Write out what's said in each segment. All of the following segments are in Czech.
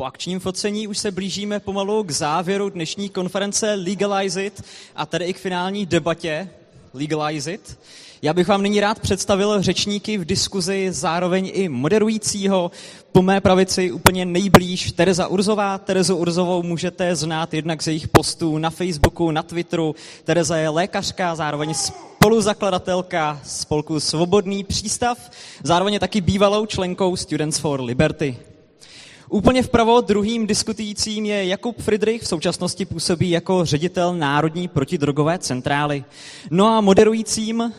po akčním focení už se blížíme pomalu k závěru dnešní konference Legalize It a tedy i k finální debatě Legalize It. Já bych vám nyní rád představil řečníky v diskuzi, zároveň i moderujícího. Po mé pravici úplně nejblíž Tereza Urzová. Terezu Urzovou můžete znát jednak z jejich postů na Facebooku, na Twitteru. Tereza je lékařka, zároveň spoluzakladatelka spolku Svobodný přístav, zároveň je taky bývalou členkou Students for Liberty. Úplně vpravo druhým diskutujícím je Jakub Friedrich, v současnosti působí jako ředitel Národní protidrogové centrály. No a moderujícím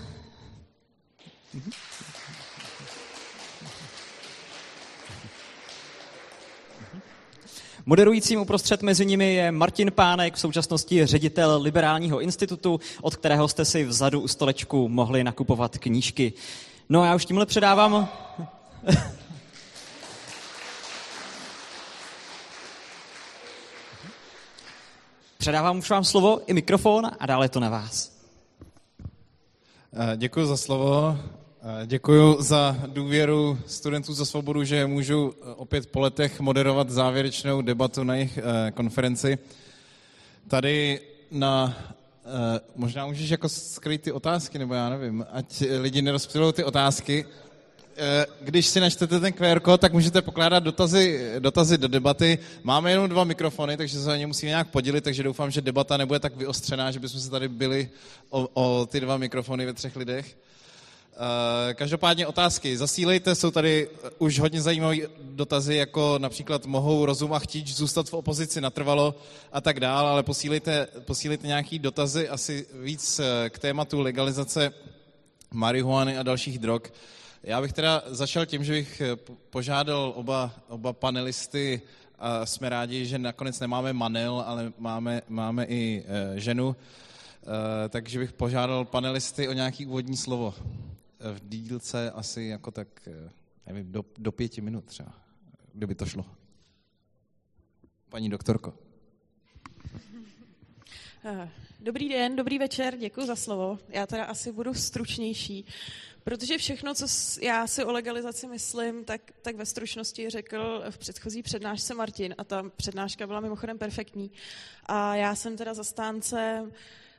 Moderujícím uprostřed mezi nimi je Martin Pánek, v současnosti ředitel Liberálního institutu, od kterého jste si vzadu u stolečku mohli nakupovat knížky. No a já už tímhle předávám... Předávám už vám slovo i mikrofon a dále to na vás. Eh, Děkuji za slovo. Eh, Děkuji za důvěru studentů za svobodu, že můžu eh, opět po letech moderovat závěrečnou debatu na jejich konferenci. Tady na, možná můžeš jako skrýt ty otázky, nebo já nevím, ať lidi nerozptilou ty otázky. Eh, Když si načtete ten QR kód, tak můžete pokládat dotazy, dotazy do debaty. Máme jenom dva mikrofony, takže se o ně musíme nějak podělit, takže doufám, že debata nebude tak vyostřená, že bychom se tady byli o, o ty dva mikrofony ve třech lidech. Eh, Každopádně otázky zasílejte, jsou tady už hodně zajímavé dotazy, jako například mohou rozum a chtíč zůstat v opozici natrvalo a tak dál, ale posílejte, posílejte nějaký dotazy asi víc eh, k tématu legalizace marihuany a dalších drog. Já bych teda začal tím, že bych eh, po- požádal oba, oba panelisty, a jsme rádi, že nakonec nemáme manel, ale máme, máme i eh, ženu, Eh, takže bych požádal panelisty o nějaký úvodní slovo. V dílce asi jako tak, nevím, do, do pěti minut třeba, kdyby to šlo. Paní doktorko. Eh, Dobrý den, dobrý večer, děkuji za slovo. Já teda asi budu stručnější, protože všechno, co já si o legalizaci myslím, tak, tak ve stručnosti řekl v předchozí přednášce Martin a ta přednáška byla mimochodem perfektní. A já jsem teda zastánce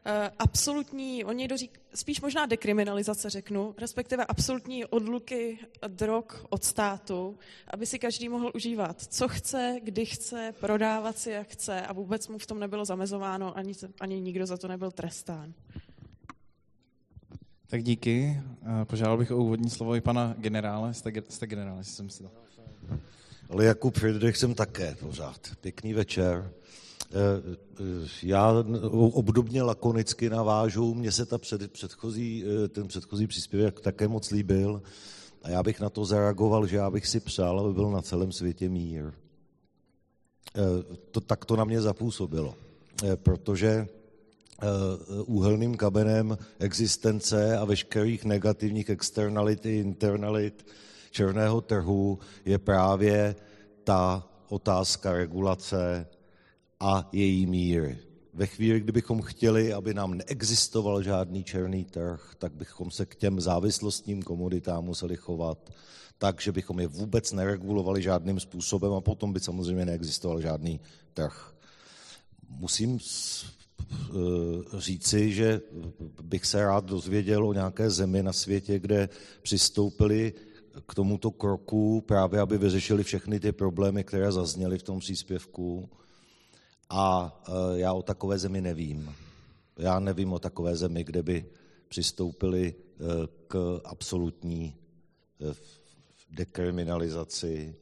eh, absolutní, oni dořík, spíš možná dekriminalizace řeknu, respektive absolutní odluky drog od státu, aby si každý mohl užívat, co chce, kdy chce, prodávat si, jak chce a vůbec mu v tom nebylo zamezováno, ani, ani nikdo za to nebyl trestán. Tak díky. Eh, Požádal bych o úvodní slovo i pana generále. Jste, jste generál, jestli jsem si to... Ale Jakub Friedrich jsem také pořád. Pěkný večer. Eh, Já obdobně lakonicky navážu, mně se ta před, předchozí, eh, ten předchozí příspěvek také moc líbil a já bych na to zareagoval, že já bych si přál, aby byl na celém světě mír. Eh, To, tak to na mě zapůsobilo, protože úhelným kamenem existence a veškerých negativních externalit i internalit černého trhu je právě ta otázka regulace a její míry. Ve chvíli, kdybychom chtěli, aby nám neexistoval žádný černý trh, tak bychom se k těm závislostním komoditám museli chovat tak, že bychom je vůbec neregulovali žádným způsobem a potom by samozřejmě neexistoval žádný trh. Musím eh, říci, že bych se rád dozvěděl o nějaké zemi na světě, kde přistoupili k tomuto kroku právě, aby vyřešili všechny ty problémy, které zazněly v tom příspěvku. A eh, já o takové zemi nevím. Já nevím o takové zemi, kde by přistoupili eh, k absolutní eh, dekriminalizaci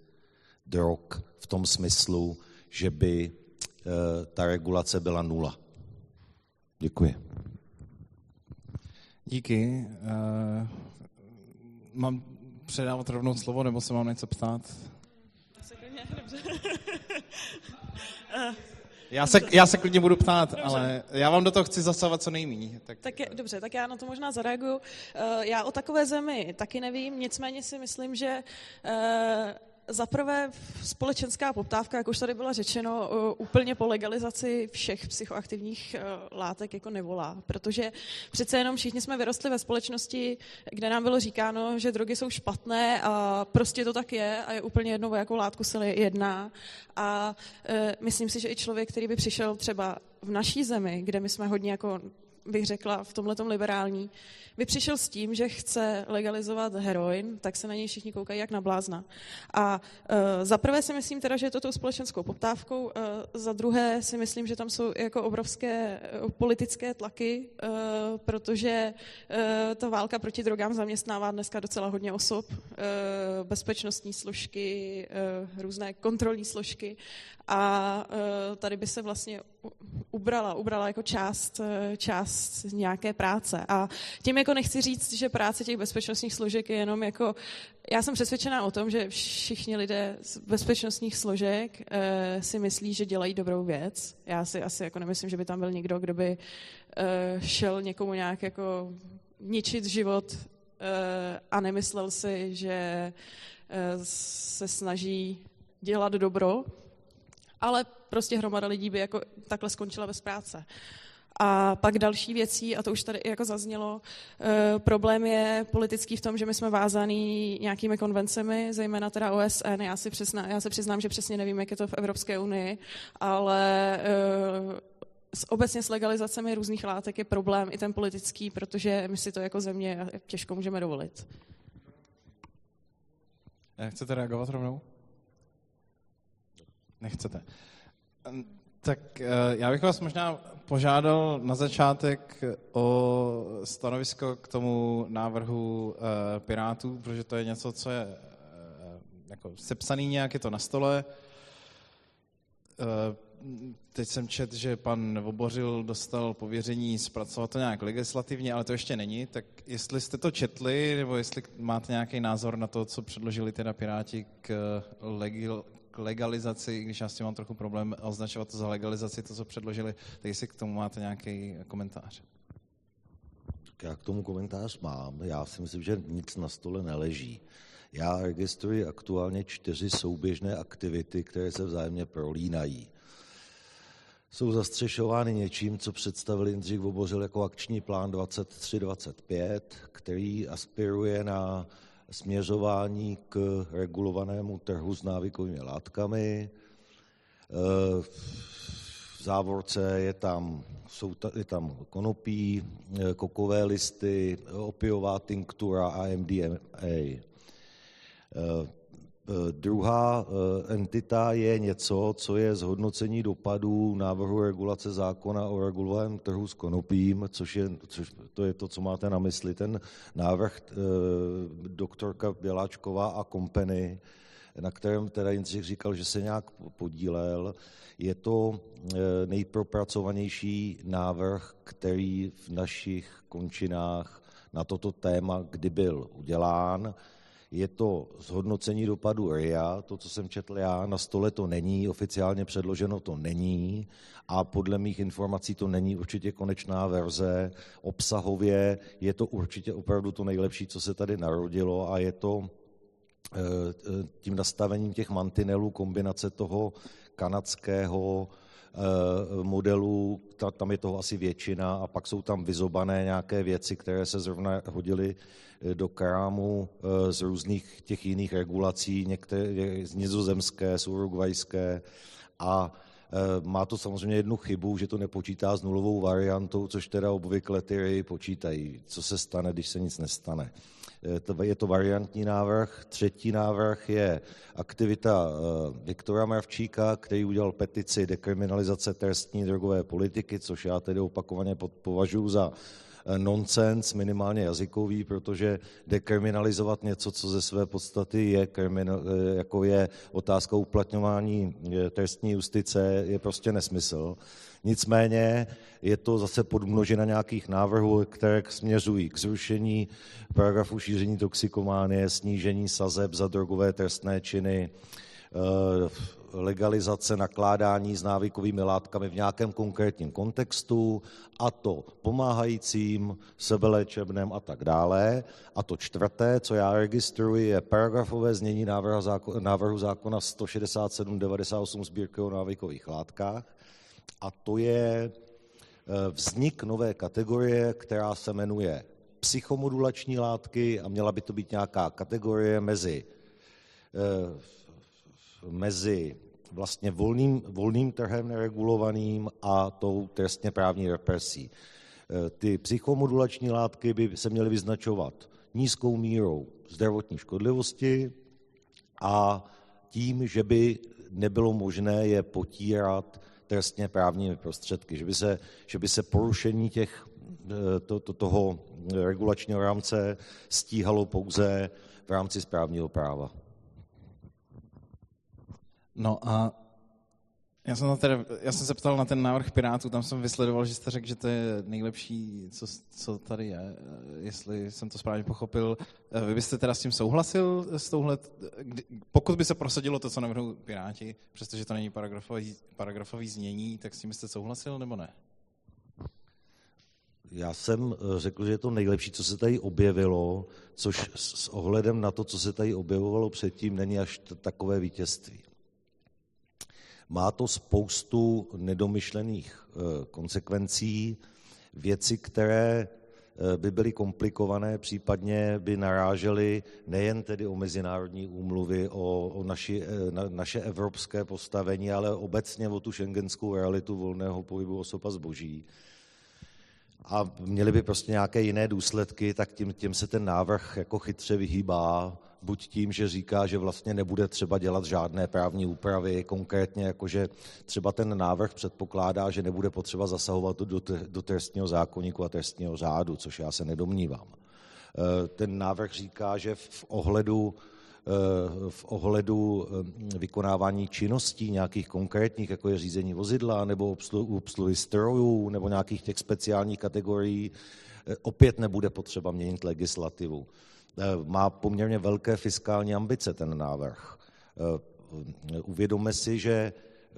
drog v tom smyslu, že by eh, ta regulace byla nula. Děkuji. Díky. Uh, mám předávat rovnou slovo, nebo se mám něco ptát? Já se, já se klidně budu ptát, ale já vám do toho chci zasahovat co nejméně. Tak, Tak je, dobře, tak já na to možná zareaguju. Eh, Já o takové zemi taky nevím, nicméně si myslím, že eh, Zaprvé společenská poptávka, jak už tady bylo řečeno, úplně po legalizaci všech psychoaktivních látek jako nevolá, protože přece jenom všichni jsme vyrostli ve společnosti, kde nám bylo říkáno, že drogy jsou špatné a prostě to tak je a je úplně jedno, o jakou látku se jedná. A myslím si, že i člověk, který by přišel třeba v naší zemi, kde my jsme hodně jako bych řekla, v tomhle liberální, by přišel s tím, že chce legalizovat heroin, tak se na něj všichni koukají jak na blázna. A uh, za prvé si myslím teda, že je to tou společenskou poptávkou, uh, za druhé si myslím, že tam jsou jako obrovské uh, politické tlaky, uh, protože uh, ta válka proti drogám zaměstnává dneska docela hodně osob, uh, bezpečnostní složky, uh, různé kontrolní složky a uh, tady by se vlastně ubrala, ubrala jako část, část nějaké práce. A tím jako nechci říct, že práce těch bezpečnostních složek je jenom jako... Já jsem přesvědčená o tom, že všichni lidé z bezpečnostních složek e, si myslí, že dělají dobrou věc. Já si asi jako nemyslím, že by tam byl někdo, kdo by šel někomu nějak jako ničit život a nemyslel si, že se snaží dělat dobro, ale prostě hromada lidí by jako takhle skončila bez práce. A pak další věcí, a to už tady jako zaznělo, e, problém je politický v tom, že my jsme vázaný nějakými konvencemi, zejména teda OSN. Já, si přizná, já se přiznám, že přesně nevím, jak je to v Evropské unii, ale e, s, obecně s legalizacemi různých látek je problém i ten politický, protože my si to jako země těžko můžeme dovolit. Chcete reagovat rovnou? Nechcete. Tak eh, já bych vás možná požádal na začátek o stanovisko k tomu návrhu eh, Pirátů, protože to je něco, co je eh, jako sepsaný nějak, je to na stole. Teď jsem čet, že pan Vobořil dostal pověření zpracovat to nějak legislativně, ale to ještě není. Tak jestli jste to četli, nebo jestli máte nějaký názor na to, co předložili teda Piráti k, legil, k legalizaci, když já s tím mám trochu problém označovat to za legalizaci, to, co předložili, tak jestli k tomu máte nějaký komentář. Tak já k tomu komentář mám. Já si myslím, že nic na stole neleží. Já registruji aktuálně čtyři souběžné aktivity, které se vzájemně prolínají. Jsou zastřešovány něčím, co představil Jindřich Vobořil jako akční plán 2325, který aspiruje na směřování k regulovanému trhu s návykovými látkami. V závorce je tam, jsou ta, je tam konopí, kokové listy, opiová tinktura a MDMA. Eh, druhá eh, entita je něco, co je zhodnocení dopadů návrhu regulace zákona o regulovaném trhu s konopím, což je, což to je to, co máte na mysli, ten návrh eh, doktorka Běláčková a kompany, na kterém teda Jindřich říkal, že se nějak podílel. Je to nejpropracovanější návrh, který v našich končinách na toto téma kdy byl udělán. Je to zhodnocení dopadu RIA, to, co jsem četl já, na stole to není, oficiálně předloženo to není a podle mých informací to není určitě konečná verze. Obsahově je to určitě opravdu to nejlepší, co se tady narodilo a je to eh, tím nastavením těch mantinelů, kombinace toho kanadského eh, modelu, tam je toho asi většina a pak jsou tam vyzobané nějaké věci, které se zrovna hodily Eh, do krámu eh, z různých těch jiných regulací, některé z nizozemské, z urugvajské a má to samozřejmě jednu chybu, že to nepočítá s nulovou variantou, což teda obvykle ty počítají. Co se stane, když se nic nestane? Je to variantní návrh. Třetí návrh je aktivita Viktora Mravčíka, který udělal petici dekriminalizace trestní drogové politiky, což já tedy opakovaně považuji za Eh, nonsens, minimálně jazykový, protože dekriminalizovat něco, co ze své podstaty je, eh, jako je otázka uplatňování eh, trestní justice, je prostě nesmysl. Nicméně je to zase podmnožina nějakých návrhů, které směřují k zrušení paragrafu šíření toxikománie, snížení sazeb za drogové trestné činy, legalizace nakládání s návykovými látkami v nějakém konkrétním kontextu, a to pomáhajícím, sebeléčebném a tak dále. A to čtvrté, co já registruji, je paragrafové znění návrhu zákona, návrhu zákona 167.98 sbírky o návykových látkách. A to je eh, vznik nové kategorie, která se jmenuje psychomodulační látky a měla by to být nějaká kategorie mezi eh, mezi vlastně volným, volným trhem neregulovaným a tou trestně právní represí. E, ty psychomodulační látky by se měly vyznačovat nízkou mírou zdravotní škodlivosti a tím, že by nebylo možné je potírat trestně právními prostředky, že by se, že by se porušení těch, e, to, to, toho regulačního rámce stíhalo pouze v rámci správního práva. No a já jsem, tedy, já jsem se ptal na ten návrh Pirátů, tam jsem vysledoval, že jste řekl, že to je nejlepší, co, co tady je, jestli jsem to správně pochopil. Vy byste teda s tím souhlasil, s touhle, pokud by se prosadilo to, co navrhují Piráti, přestože to není paragrafový, paragrafový znění, tak s tím byste souhlasil nebo ne? Já jsem řekl, že je to nejlepší, co se tady objevilo, což s ohledem na to, co se tady objevovalo předtím, není až takové vítězství. Má to spoustu nedomyšlených eh, konsekvencí, věci, které eh, by byly komplikované, případně by narážely nejen tedy o mezinárodní úmluvy, o, o naši, eh, na, naše evropské postavení, ale obecně o tu šengenskou realitu volného pohybu osob a zboží. A měly by prostě nějaké jiné důsledky, tak tím, tím se ten návrh jako chytře vyhýbá buď tím, že říká, že vlastně nebude třeba dělat žádné právní úpravy, konkrétně jakože třeba ten návrh předpokládá, že nebude potřeba zasahovat do, do trestního zákonníku a trestního řádu, což já se nedomnívám. E, ten návrh říká, že v ohledu v ohledu e, vykonávání činností nějakých konkrétních, jako je řízení vozidla nebo obsluhy strojů nebo nějakých těch speciálních kategorií, opět nebude potřeba měnit legislativu. Eh, má poměrně velké fiskální ambice ten návrh. Eh, uvědomme si, že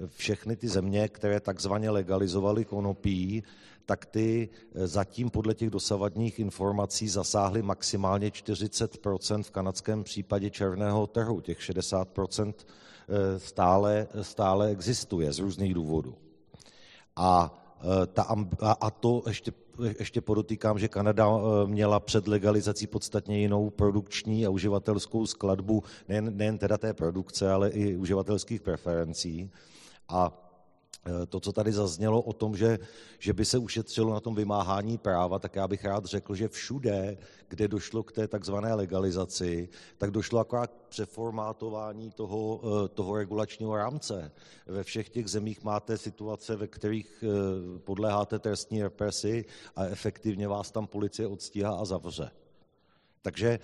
všechny ty země, které takzvaně legalizovaly konopí, tak ty eh, zatím podle těch dosavadních informací zasáhly maximálně 40% v kanadském případě černého trhu. Těch 60% stále, stále existuje z různých důvodů. A, ta, a to ještě ještě podotýkám, že Kanada eh, měla před legalizací podstatně jinou produkční a uživatelskou skladbu, nejen, nejen teda té produkce, ale i uživatelských preferencí. A to, co tady zaznělo o tom, že, že by se ušetřilo na tom vymáhání práva, tak já bych rád řekl, že všude, kde došlo k té takzvané legalizaci, tak došlo akorát k přeformátování toho, eh, toho regulačního rámce. Ve všech těch zemích máte situace, ve kterých eh, podléháte trestní represi a efektivně vás tam policie odstíhá a zavře. Takže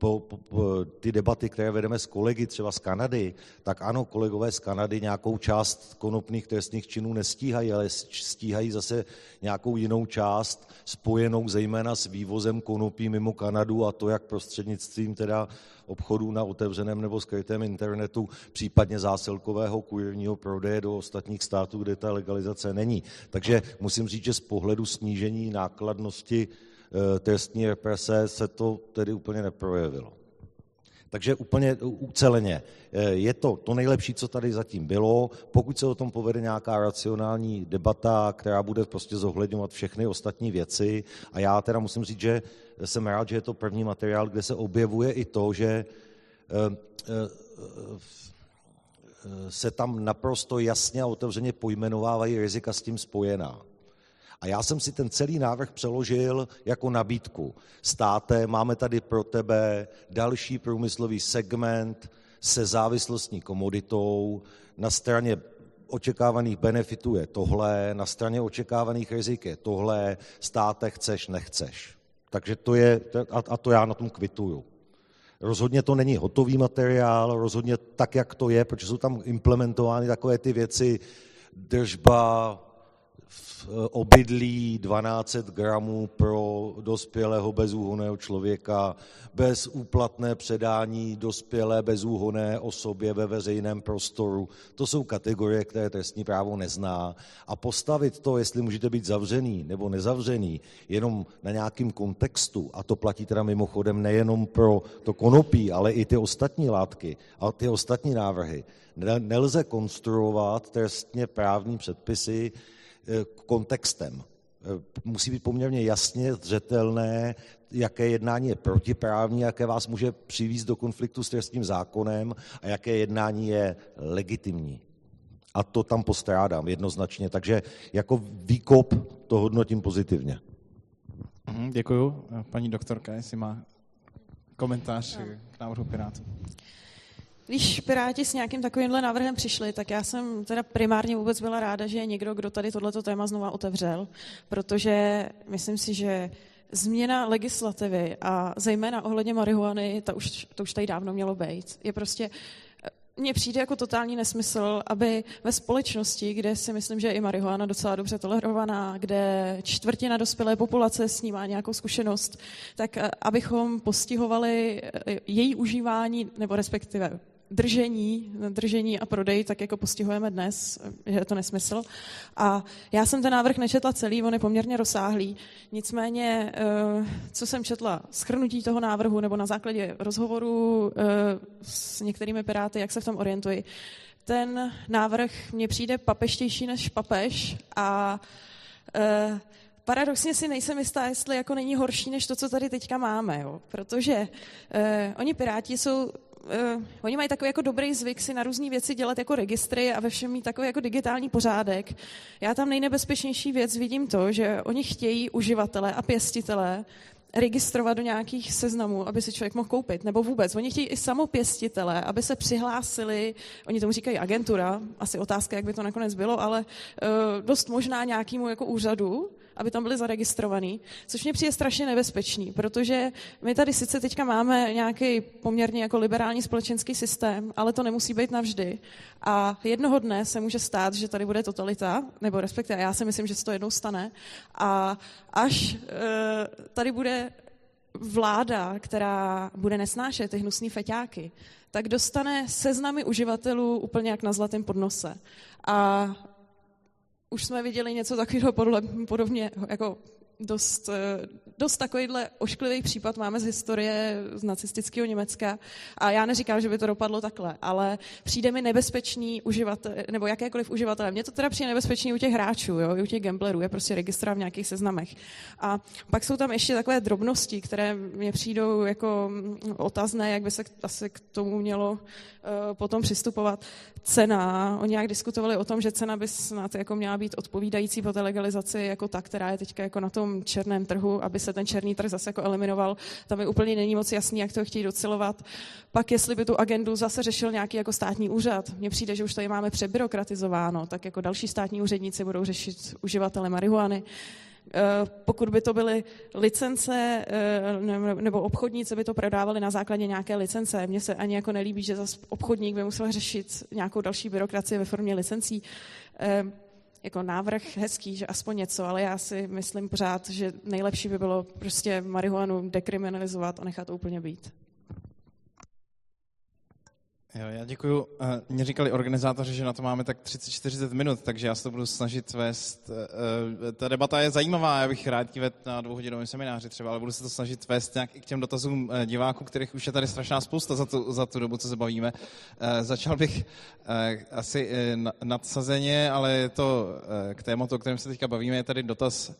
po, po, po ty debaty, které vedeme s kolegy třeba z Kanady, tak ano, kolegové z Kanady nějakou část konopných trestných činů nestíhají, ale stíhají zase nějakou jinou část spojenou zejména s vývozem konopí mimo Kanadu a to jak prostřednictvím teda obchodů na otevřeném nebo skrytém internetu, případně zásilkového kurivního prodeje do ostatních států, kde ta legalizace není. Takže musím říct, že z pohledu snížení nákladnosti trestní represe se to tedy úplně neprojevilo. Takže úplně uceleně. Eh, je to to nejlepší, co tady zatím bylo. Pokud se o tom povede nějaká racionální debata, která bude prostě zohledňovat všechny ostatní věci, a já teda musím říct, že jsem rád, že je to první materiál, kde se objevuje i to, že eh, se tam naprosto jasně a otevřeně pojmenovávají rizika s tím spojená. A já jsem si ten celý návrh přeložil jako nabídku. Státe, máme tady pro tebe další průmyslový segment se závislostní komoditou. Na straně očekávaných benefitů je tohle, na straně očekávaných rizik je tohle, státe chceš, nechceš. Takže to je, a to já na tom kvituju. Rozhodně to není hotový materiál, rozhodně tak, jak to je, protože jsou tam implementovány takové ty věci, držba, v obydlí 12 gramů pro dospělého bezúhonného člověka, bez úplatné předání dospělé bezúhonné osobě ve veřejném prostoru. To jsou kategorie, které trestní právo nezná. A postavit to, jestli můžete být zavřený nebo nezavřený, jenom na nějakým kontextu, a to platí teda mimochodem nejenom pro to konopí, ale i ty ostatní látky a ty ostatní návrhy, nelze konstruovat trestně právní předpisy eh, kontextem. Eh, musí být poměrně jasně zřetelné, jaké jednání je protiprávní, jaké vás může přivízt do konfliktu s trestním zákonem a jaké jednání je legitimní. A to tam postrádám jednoznačně. Takže jako výkop to hodnotím pozitivně. Mhm, děkuju. Paní doktorka, jestli má komentář k návrhu Pirátů. Když Piráti s nějakým takovýmhle návrhem přišli, tak já jsem teda primárně vůbec byla ráda, že je někdo, kdo tady tohleto téma znova otevřel, protože myslím si, že změna legislativy a zejména ohledně marihuany, to už, to už tady dávno mělo být. Je prostě, mně přijde jako totální nesmysl, aby ve společnosti, kde si myslím, že je i marihuana docela dobře tolerovaná, kde čtvrtina dospělé populace s ní má nějakou zkušenost, tak eh, abychom postihovali eh, její užívání, nebo respektive držení, držení a prodej, tak jako postihujeme dnes, že je to nesmysl. A já jsem ten návrh nečetla celý, on je poměrně rozsáhlý. Nicméně, eh, co jsem četla, schrnutí toho návrhu nebo na základě rozhovoru eh, s některými piráty, jak se v tom orientuji, ten návrh mně přijde papeštější než papež a eh, paradoxně si nejsem jistá, jestli jako není horší než to, co tady teďka máme, jo? protože eh, oni piráti jsou uh, oni mají takový jako dobrý zvyk si na různé věci dělat jako registry a ve všem mít takový jako digitální pořádek. Já tam nejnebezpečnější věc vidím to, že oni chtějí uživatele a pěstitele registrovat do nějakých seznamů, aby si člověk mohl koupit. Nebo vůbec. Oni chtějí i samopěstitele, aby se přihlásili, oni tomu říkají agentura, asi otázka, jak by to nakonec bylo, ale uh, dost možná nějakému jako úřadu, aby tam byli zaregistrovaní, což mě přijde strašně nebezpečný, protože my tady sice teďka máme nějaký poměrně jako liberální společenský systém, ale to nemusí být navždy. A jednoho dne se může stát, že tady bude totalita, nebo respektive já si myslím, že se to jednou stane, a až e, tady bude vláda, která bude nesnášet ty hnusné feťáky, tak dostane seznamy uživatelů úplně jak na zlatém podnose. A už jsme viděli něco takového podobně jako dost, eh, dost takovýhle ošklivý případ máme z historie z nacistického Německa a já neříkám, že by to dopadlo takhle, ale přijde mi nebezpečný uživatel, nebo jakékoliv uživatel. Mně to teda přijde nebezpečný u těch hráčů, jo, u těch gamblerů, je prostě registrovat v nějakých seznamech. A pak jsou tam ještě takové drobnosti, které mě přijdou jako mm, otazné, jak by se asi k tomu mělo uh, potom přistupovat. Cena, oni nějak diskutovali o tom, že cena by snad jako měla být odpovídající po té legalizaci jako ta, která je teďka jako na tom tom černém trhu, aby se ten černý trh zase jako eliminoval. Tam mi úplně není moc jasný, jak to chtějí docelovat. Pak, jestli by tu agendu zase řešil nějaký jako státní úřad, mně přijde, že už tady máme přebyrokratizováno, tak jako další státní úředníci budou řešit uživatele marihuany. Eh, pokud by to byly licence eh, nebo obchodníci by to prodávali na základě nějaké licence. Mně se ani jako nelíbí, že zase obchodník by musel řešit nějakou další byrokracii ve formě licencí. Jako návrh hezký, že aspoň něco, ale já si myslím pořád, že nejlepší by bylo prostě marihuanu dekriminalizovat a nechat to úplně být. Jo, já děkuju. Eh, mě říkali organizátoři, že na to máme tak 30-40 minut, takže já se to budu snažit vést. Eh, eh, ta debata je zajímavá, já bych rád ti na dvouhodinovém semináři třeba, ale budu se to snažit vést nějak i k těm dotazům diváků, kterých už je tady strašná spousta za tu, za tu dobu, co se bavíme. Začal bych asi nadsazeně, ale je to k tématu, o kterém se teďka bavíme, je tady dotaz,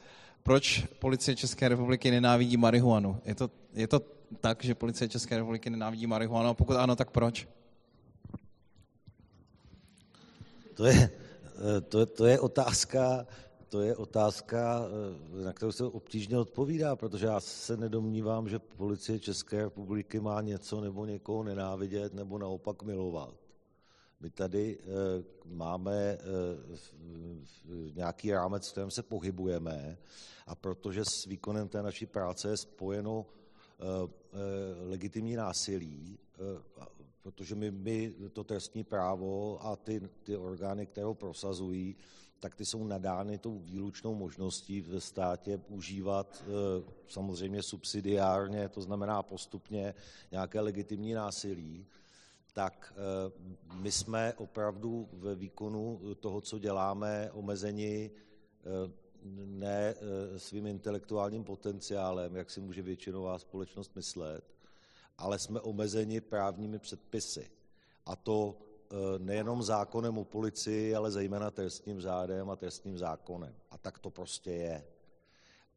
proč policie České republiky nenávidí marihuanu. Je to, je to tak, že policie České republiky nenávidí marihuanu? A pokud ano, tak proč? To je, eh, to, to je otázka, to je otázka, eh, na kterou se obtížně odpovídá, protože já se nedomnívám, že policie České republiky má něco nebo někoho nenávidět nebo naopak milovat. My tady e, máme nějaký rámec, v kterém se pohybujeme a protože s výkonem té naší práce je spojeno legitimní násilí, protože my, my to trestní právo a ty, ty orgány, které ho prosazují, tak ty jsou nadány tou výlučnou možností ve státě užívat eh, samozřejmě subsidiárně, to znamená postupně nějaké legitimní násilí, tak eh, my jsme opravdu ve výkonu toho, co děláme, omezeni eh, ne svým intelektuálním potenciálem, jak si může většinová společnost myslet, ale jsme omezeni právními předpisy. A to Eh, nejenom zákonem o policii, ale zejména trestním řádem a trestním zákonem. A tak to prostě je.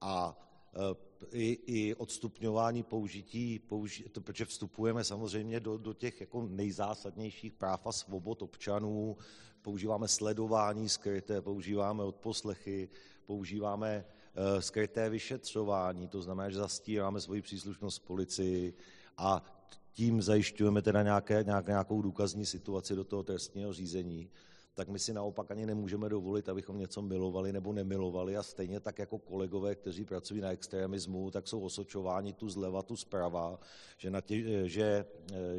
A eh, i, i odstupňování použití, použi, to, protože vstupujeme samozřejmě do, do těch jako nejzásadnějších práv a svobod občanů, používáme sledování skryté, používáme odposlechy, používáme uh, skryté vyšetřování, to znamená, že zastíráme svoji příslušnost policii a tím zajišťujeme teda nějaké, nějak, nějakou důkazní situaci do toho trestního řízení, tak my si naopak ani nemůžeme dovolit, abychom něco milovali nebo nemilovali a stejně tak jako kolegové, kteří pracují na extremismu, tak jsou osočováni tu zleva, tu zprava, že, natě, že,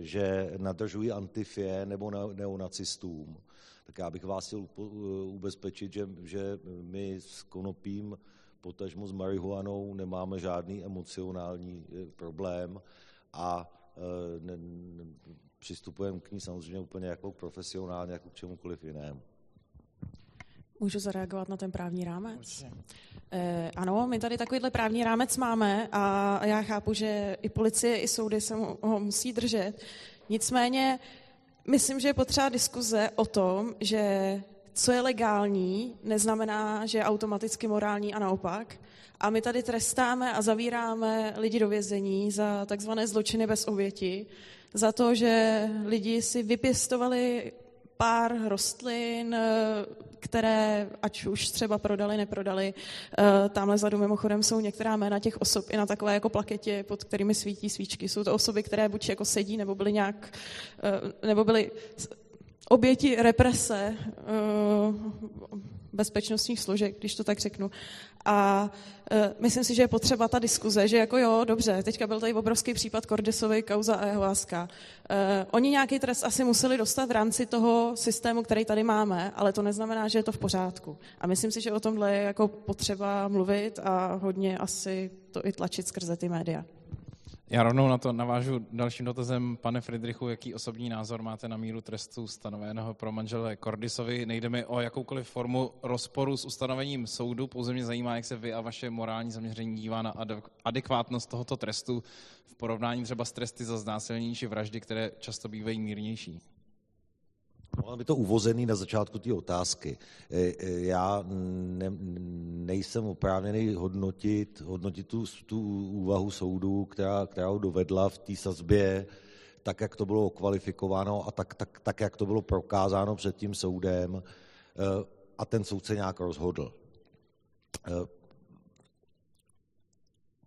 že nadržují antifie nebo neonacistům. Tak já bych vás chtěl ubezpečit, že, že my s konopím, potažmo s marihuanou nemáme žádný emocionální eh, problém a Eh, ne, ne, přistupujeme k ní samozřejmě úplně jako profesionálně, jako k čemukoliv jinému. Můžu zareagovat na ten právní rámec? Eh, ano, my tady takovýhle právní rámec máme a já chápu, že i policie, i soudy se ho musí držet. Nicméně myslím, že je potřeba diskuze o tom, že co je legální, neznamená, že je automaticky morální a naopak. A my tady trestáme a zavíráme lidi do vězení za takzvané zločiny bez oběti, za to, že lidi si vypěstovali pár rostlin, které, ať už třeba prodali, neprodali. Eh, tamhle zadu mimochodem jsou některá jména těch osob i na takové jako plaketě, pod kterými svítí svíčky. Jsou to osoby, které buď jako sedí, nebo byly nějak, eh, nebo byly oběti represe uh, bezpečnostních složek, když to tak řeknu. A uh, myslím si, že je potřeba ta diskuze, že jako jo, dobře, teďka byl tady obrovský případ Kordesovy kauza a jeho láska. Uh, oni nějaký trest asi museli dostat v rámci toho systému, který tady máme, ale to neznamená, že je to v pořádku. A myslím si, že o tomhle je jako potřeba mluvit a hodně asi to i tlačit skrze ty média. Já rovnou na to navážu dalším dotazem. Pane Friedrichu, jaký osobní názor máte na míru trestu stanoveného pro manžele Kordisovi? Nejde mi o jakoukoliv formu rozporu s ustanovením soudu, pouze mě zajímá, jak se vy a vaše morální zaměření dívá na adekvátnost tohoto trestu v porovnání třeba s tresty za znásilnění či vraždy, které často bývají mírnější. Ono by to uvozený na začátku té otázky. E, e, já ne, nejsem oprávněný hodnotit, hodnotit tu, tu úvahu soudu, která, která ho dovedla v té sazbě, tak, jak to bylo kvalifikováno a tak, tak, tak, jak to bylo prokázáno před tím soudem e, a ten soud se nějak rozhodl.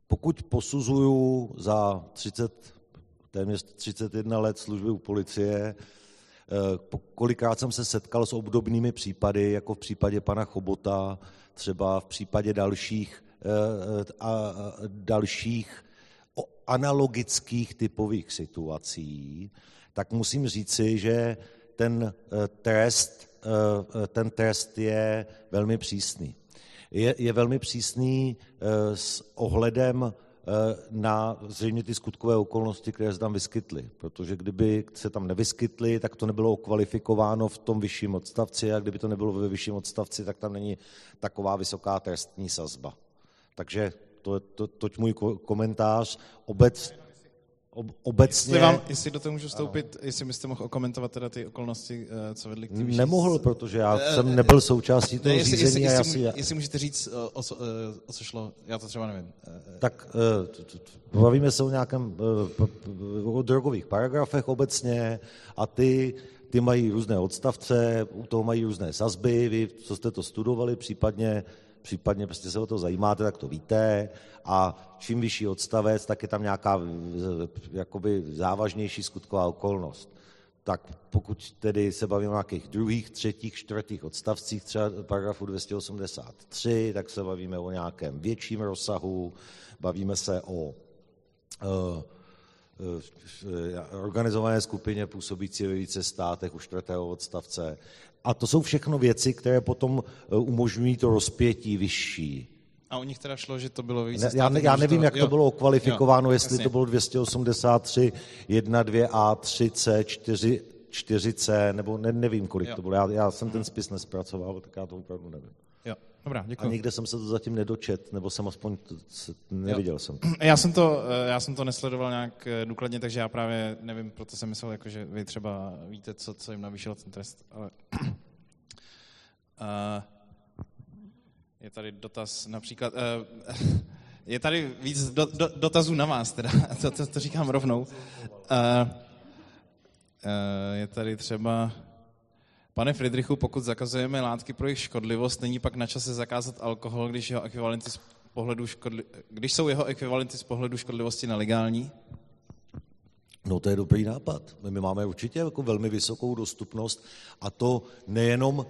Pokud posuzuju za 30, téměř 31 let služby u policie, kolikrát jsem se setkal s obdobnými případy, jako v případě pana Chobota, třeba v případě dalších, eh, a, dalších analogických typových situací, tak musím říci, že ten eh, trest, ten trest je velmi přísný. Je, je velmi přísný s ohledem Eh, na zřejmě ty skutkové okolnosti, které se tam vyskytly. Protože kdyby se tam nevyskytly, tak to nebylo kvalifikováno v tom vyšším odstavci a kdyby to nebylo ve vyšším odstavci, tak tam není taková vysoká trestní sazba. Takže to, to, toť můj komentář. Obec, obecně... Jestli, vám, jestli do toho můžu vstoupit, ano. jestli byste mohl okomentovat teda ty okolnosti, eh, co vedly k tím Nemohl, protože já uh, jsem nebyl součástí toho ne, jestli, řízení. Jestli, jestli, jestli, jestli můžete říct, o, o, o co šlo, já to třeba nevím. Tak bavíme se o nějakém, o drogových paragrafech obecně a ty ty mají různé odstavce, u toho mají různé sazby, vy, co jste to studovali, případně případně prostě se o to zajímáte, tak to víte. A čím vyšší odstavec, tak je tam nějaká jakoby závažnější skutková okolnost. Tak pokud tedy se bavíme o nějakých druhých, třetích, čtvrtých odstavcích, třeba paragrafu 283, tak se bavíme o nějakém větším rozsahu, bavíme se o uh, organizované skupině působící ve více státech u čtvrtého odstavce. A to jsou všechno věci, které potom umožňují to rozpětí vyšší. A u nich teda šlo, že to bylo více ne, já, ne, já nevím, to, jak jo, to bylo kvalifikováno, jo, jestli jasně. to bylo 283, 1, 2 A, 3 C, 4, 4C, nebo ne, nevím, kolik jo. to bylo. Já, já jsem ten spis nespracoval, tak já to opravdu nevím. Dobrá, děkuji. A nikde jsem se to zatím nedočet, nebo jsem aspoň to, neviděl jo. jsem. Já jsem, to, eh, já jsem to nesledoval nějak eh, důkladně, takže já právě nevím, proto jsem myslel, jako, že vy třeba víte, co, co jim navýšilo ten trest, ale... uh, je tady dotaz například... Uh, je tady víc do, do, dotazů na vás, teda, to, to, to říkám rovnou. Uh, uh, je tady třeba... Pane Friedrichu, pokud zakazujeme látky pro jejich škodlivost, není pak na čase zakázat alkohol, když, jeho ekvivalenty z pohledu škodli... když jsou jeho ekvivalenty z pohledu škodlivosti nelegální? No to je dobrý nápad. My máme určitě jako velmi vysokou dostupnost a to nejenom,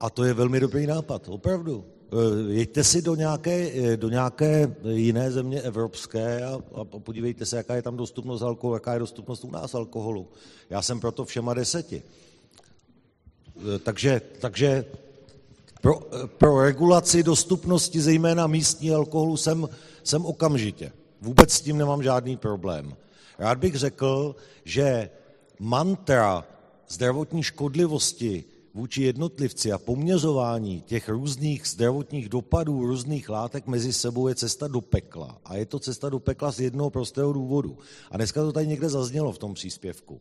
a to je velmi dobrý nápad, opravdu. Eh, jeďte si do nějaké, eh, do nějaké jiné země evropské a, a podívejte se, jaká je tam dostupnost alkoholu, jaká je dostupnost u nás alkoholu. Já jsem proto všema deseti. Eh, takže, takže pro, pro regulaci dostupnosti zejména místní alkoholu jsem, jsem okamžitě. Vůbec s tím nemám žádný problém. Rád bych řekl, že mantra zdravotní škodlivosti vůči jednotlivci a poměřování těch různých zdravotních dopadů různých látek mezi sebou je cesta do pekla. A je to cesta do pekla z jednoho prostého důvodu. A dneska to tady někde zaznělo v tom příspěvku.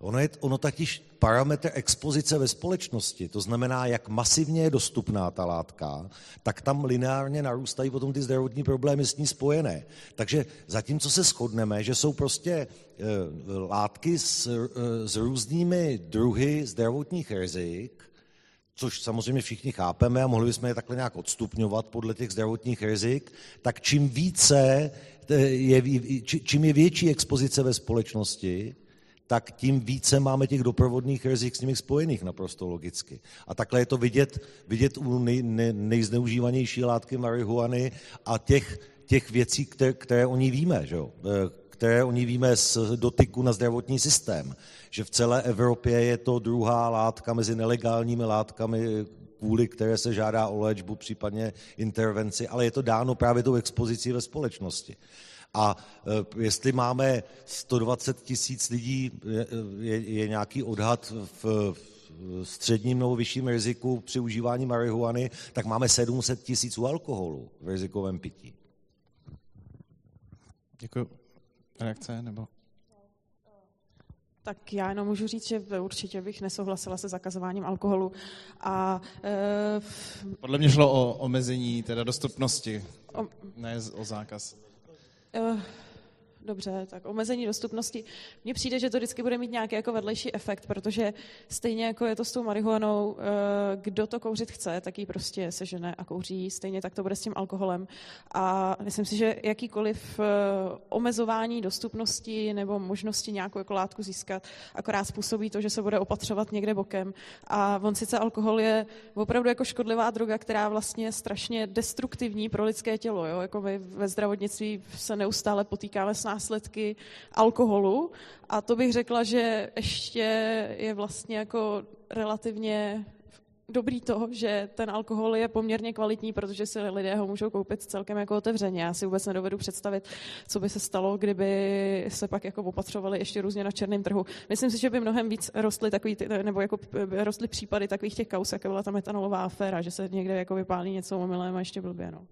Ono je ono taky parametr expozice ve společnosti, to znamená, jak masivně je dostupná ta látka, tak tam lineárně narůstají potom ty zdravotní problémy s ní spojené. Takže zatímco se shodneme, že jsou prostě e, látky s, e, s různými druhy zdravotních rizik, což samozřejmě všichni chápeme a mohli bychom je takhle nějak odstupňovat podle těch zdravotních rizik, tak čím více, e, je, čím je větší expozice ve společnosti, tak tím více máme těch doprovodných rizik s nimi spojených naprosto logicky. A takhle je to vidět, vidět u nej, ne, nejzneužívanější látky marihuany a těch, těch věcí, které, které o ní víme, že jo? E, které o ní víme z dotyku na zdravotní systém. Že v celé Evropě je to druhá látka mezi nelegálními látkami, kvůli které se žádá o léčbu, případně intervenci, ale je to dáno právě tou expozicí ve společnosti. A e, jestli máme 120 tisíc lidí, je, je nějaký odhad v, středním nebo vyšším riziku při užívání marihuany, tak máme 700 tisíc u alkoholu v rizikovém pití. Děkuji. Reakce nebo? Tak já jenom můžu říct, že určitě bych nesouhlasila se zakazováním alkoholu. A, e, Podle mě šlo o omezení teda dostupnosti, o, ne o zákaz. Uh, dobře, tak omezení dostupnosti. Mně přijde, že to vždycky bude mít nějaký jako vedlejší efekt, protože stejně jako je to s tou marihuanou, eh, kdo to kouřit chce, tak ji prostě sežene a kouří. Stejně tak to bude s tím alkoholem. A myslím si, že jakýkoliv eh, omezování dostupnosti nebo možnosti nějakou jako látku získat, akorát způsobí to, že se bude opatřovat někde bokem. A on sice alkohol je opravdu jako škodlivá droga, která vlastně je strašně destruktivní pro lidské tělo. Jo? Jako my ve zdravotnictví se neustále potýkáme s následky alkoholu a to bych řekla, že ještě je vlastně jako relativně dobrý to, že ten alkohol je poměrně kvalitní, protože si lidé ho můžou koupit celkem jako otevřeně. Já si vůbec nedovedu představit, co by se stalo, kdyby se pak jako opatřovali ještě různě na černém trhu. Myslím si, že by mnohem víc rostly takový, nebo jako rostly případy takových těch kaus, jako byla ta metanolová aféra, že se někde jako vypálí něco omylem a ještě blbě. No.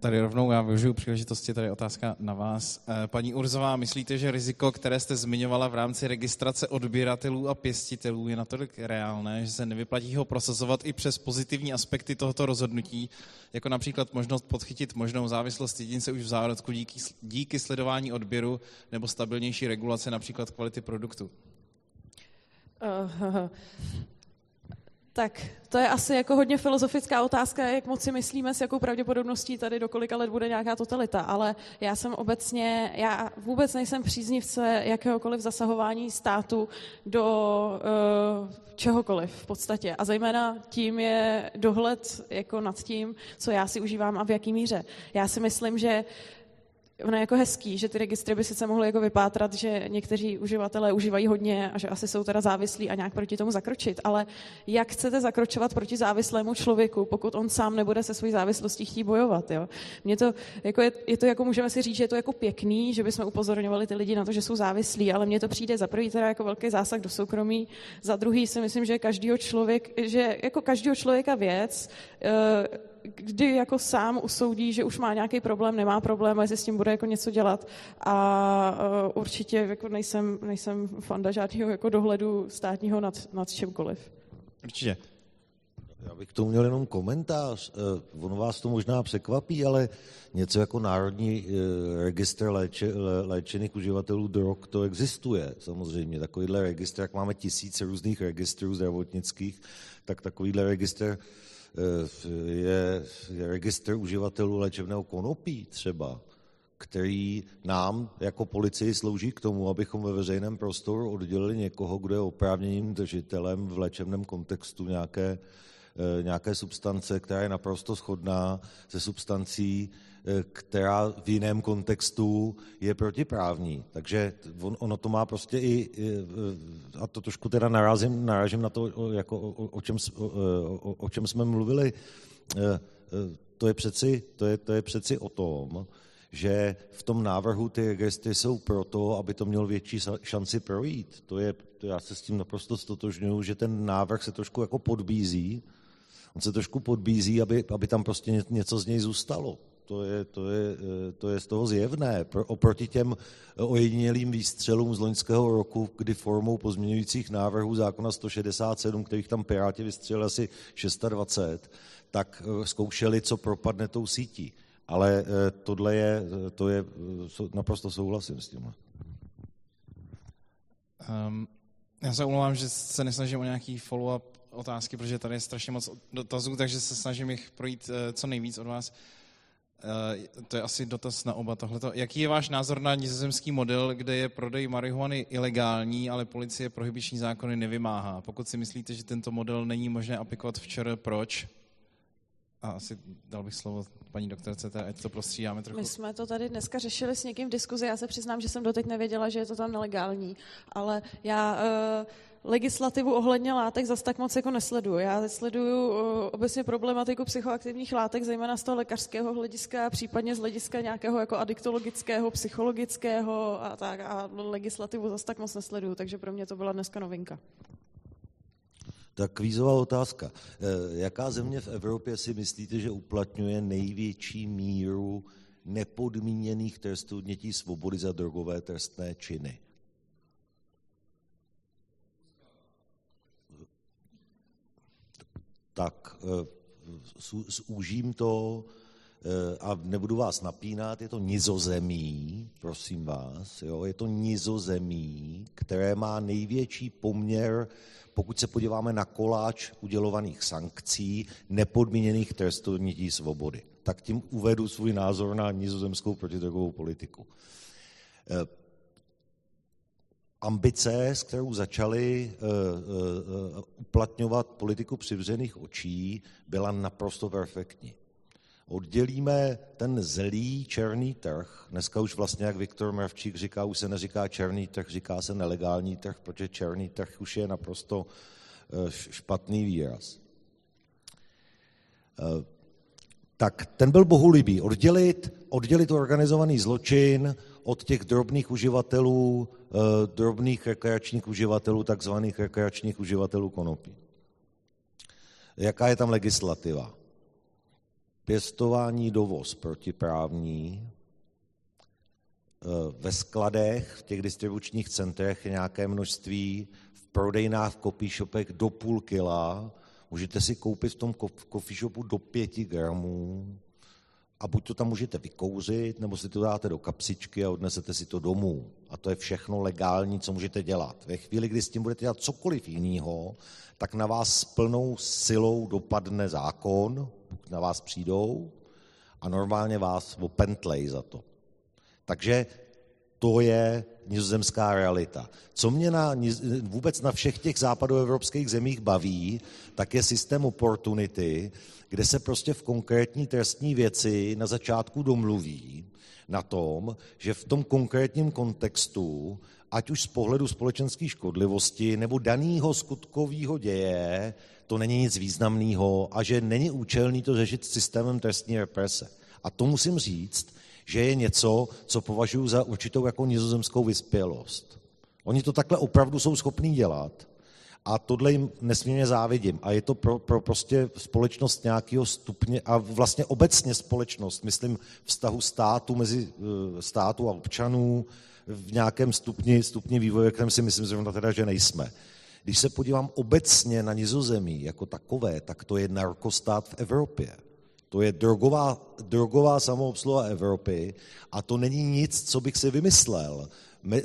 Tady rovnou já využiju příležitosti, tady otázka na vás. Eh, paní Urzová, myslíte, že riziko, které jste zmiňovala v rámci registrace odběratelů a pěstitelů je natolik reálné, že se nevyplatí ho prosazovat i přes pozitivní aspekty tohoto rozhodnutí, jako například možnost podchytit možnou závislost jedince už v zárodku díky, díky sledování odběru nebo stabilnější regulace například kvality produktu? Uh, tak to je asi jako hodně filozofická otázka, jak moc si myslíme, s jakou pravděpodobností tady do kolika let bude nějaká totalita, ale já jsem obecně, já vůbec nejsem příznivce jakéhokoliv zasahování státu do uh, čehokoliv v podstatě. A zejména tím je dohled jako nad tím, co já si užívám a v jaký míře. Já si myslím, že ono je jako hezký, že ty registry by sice mohly jako vypátrat, že někteří uživatelé užívají hodně a že asi jsou teda závislí a nějak proti tomu zakročit, ale jak chcete zakročovat proti závislému člověku, pokud on sám nebude se svojí závislostí chtít bojovat, jo? Mě to, jako je, je, to jako, můžeme si říct, že je to jako pěkný, že bychom upozorňovali ty lidi na to, že jsou závislí, ale mně to přijde za prvý teda jako velký zásah do soukromí, za druhý si myslím, že každýho člověk, že jako každýho člověka věc, eh, kdy jako sám usoudí, že už má nějaký problém, nemá problém a jestli s tím bude jako něco dělat. A uh, určitě jako nejsem, nejsem fanda žádného jako dohledu státního nad, nad čemkoliv. Určitě. Já bych k tomu měl jenom komentář. Uh, ono vás to možná překvapí, ale něco jako Národní uh, registr léče, léčených uživatelů drog, to existuje samozřejmě. Takovýhle registr, jak máme tisíce různých registrů zdravotnických, tak takovýhle registr Eh, je, registr uživatelů léčebného konopí třeba, který nám jako policii slouží k tomu, abychom ve veřejném prostoru oddělili někoho, kdo je oprávněným držitelem v léčebném kontextu nějaké, nějaké substance, která je naprosto shodná se substancí, Eh, která v jiném kontextu je protiprávní. Takže on, ono to má prostě i, a to trošku teda narazím, narážím na to, jako o, o, čem, o, o čem jsme mluvili, eh, eh, to je, přeci, to, je, to je přeci o tom, že v tom návrhu ty registry jsou proto, aby to měl větší šanci projít. To je, to já se s tím naprosto stotožňuji, že ten návrh se trošku jako podbízí, on se trošku podbízí, aby, aby tam prostě něco z něj zůstalo to je, to je, to je z toho zjevné. Oproti těm ojedinělým výstřelům z loňského roku, kdy formou pozměňujících návrhů zákona 167, kterých tam Piráti vystřelili asi 620, tak eh, zkoušeli, co propadne tou sítí. Ale eh, tohle je, to je, eh, naprosto souhlasím s tím. Um, já se omlouvám, že se nesnažím o nějaký follow-up otázky, protože tady je strašně moc dotazů, takže se snažím jich projít co nejvíc od vás. Eh, to je asi dotaz na oba tohleto. Jaký je váš názor na nizozemský model, kde je prodej marihuany ilegální, ale policie prohybiční zákony nevymáhá? Pokud si myslíte, že tento model není možné aplikovat včera, proč? A asi dal bych slovo paní doktorce, ať to prostřídáme trochu. My jsme to tady dneska řešili s někým v diskuzi. Já se přiznám, že jsem doteď nevěděla, že je to tam nelegální. Ale já uh, legislativu ohledně látek zas tak moc jako nesleduju. Já sleduju uh, obecně problematiku psychoaktivních látek, zejména z toho lékařského hlediska, případně z hlediska nějakého jako adiktologického, psychologického a tak. A legislativu zas tak moc nesleduju, takže pro mě to byla dneska novinka. Tak kvízová otázka. Eh, jaká země v Evropě si myslíte, že uplatňuje největší míru nepodmíněných trestů odnětí svobody za drogové trestné činy? Tak eh, zúžím to eh, a nebudu vás napínat, je to nizozemí, prosím vás, jo, je to nizozemí, které má největší poměr pokud se podíváme na koláč udělovaných sankcí, nepodmíněných trestů odnětí svobody. Tak tím uvedu svůj názor na nizozemskou protidrogovou politiku. Eh, ambice, s kterou začali uh, uh, uplatňovat politiku přivřených očí, byla naprosto perfektní oddělíme ten zelý černý trh, dneska už vlastně, jak Viktor Mravčík říká, už se neříká černý trh, říká se nelegální trh, protože černý trh už je naprosto eh, špatný výraz. Eh, tak ten byl bohulibý. Oddělit, oddělit organizovaný zločin od těch drobných uživatelů, eh, drobných rekreačních uživatelů, takzvaných rekreačních uživatelů konopí. Jaká je tam legislativa? Pěstování dovoz protiprávní, eh, ve skladech, v těch distribučních centrech nějaké množství, v prodejnách, v copy shopech do půl kila, můžete si koupit v tom coffee shopu do pěti gramů a buď to tam můžete vykouřit, nebo si to dáte do kapsičky a odnesete si to domů. A to je všechno legální, co můžete dělat. Ve chvíli, kdy s tím budete dělat cokoliv jiného, tak na vás s plnou silou dopadne zákon, pokud na vás přijdou, a normálně vás opentlej za to. Takže To je nizozemská realita. Co mě na, vůbec na všech těch západoevropských zemích baví, tak je systém opportunity, kde se prostě v konkrétní trestní věci na začátku domluví na tom, že v tom konkrétním kontextu, ať už z pohledu společenské škodlivosti nebo daného skutkového děje, to není nic významného a že není účelný to řešit systémem trestní represe. A to musím říct, že je něco, co považuji za určitou jako nizozemskou vyspělost. Oni to takhle opravdu jsou schopní dělat a tohle jim nesmírně závidím. A je to pro, pro prostě společnost nějakého stupně a vlastně obecně společnost, myslím vztahu státu mezi eh, státu a občanů v nějakém stupni, stupni vývoje, kterém si myslím zrovna teda, že nejsme. Když se podívám obecně na nizozemí jako takové, tak to je narkostát v Evropě. To je drogová, drogová samoobsluha Evropy a to není nic, co bych si vymyslel. Eh,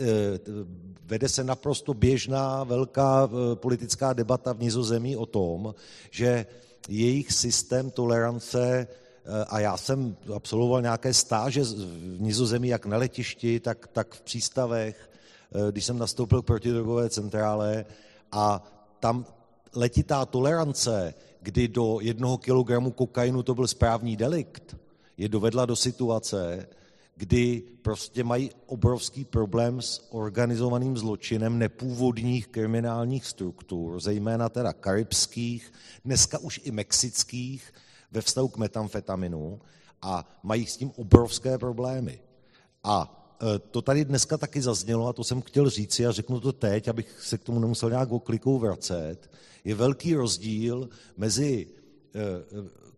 vede se naprosto běžná velká eh, politická debata v Nizozemí o tom, že jejich systém tolerance eh, a já jsem absolvoval nějaké stáže v Nizozemí, jak na letišti, tak, tak v přístavech, když jsem nastoupil k protidrogové centrále a tam letitá tolerance kdy do jednoho kilogramu kokainu to byl správný delikt, je dovedla do situace, kdy prostě mají obrovský problém s organizovaným zločinem nepůvodních kriminálních struktur, zejména teda karibských, dneska už i mexických, ve vztahu k metamfetaminu a mají s tím obrovské problémy. A to tady dneska taky zaznělo a to jsem chtěl říct a řeknu to teď, abych se k tomu nemusel nějak oklikou vracet je velký rozdíl mezi eh,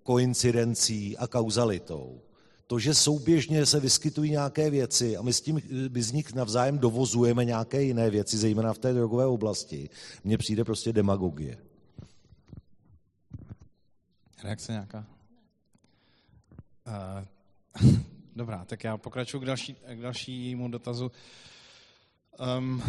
koincidencí a kauzalitou. To, že souběžně se vyskytují nějaké věci a my, s tím, my z nich navzájem dovozujeme nějaké jiné věci, zejména v té drogové oblasti, mně přijde prostě demagogie. Reakce nějaká? Uh, dobrá, tak já pokračuji k, další, k dalšímu dotazu. Um,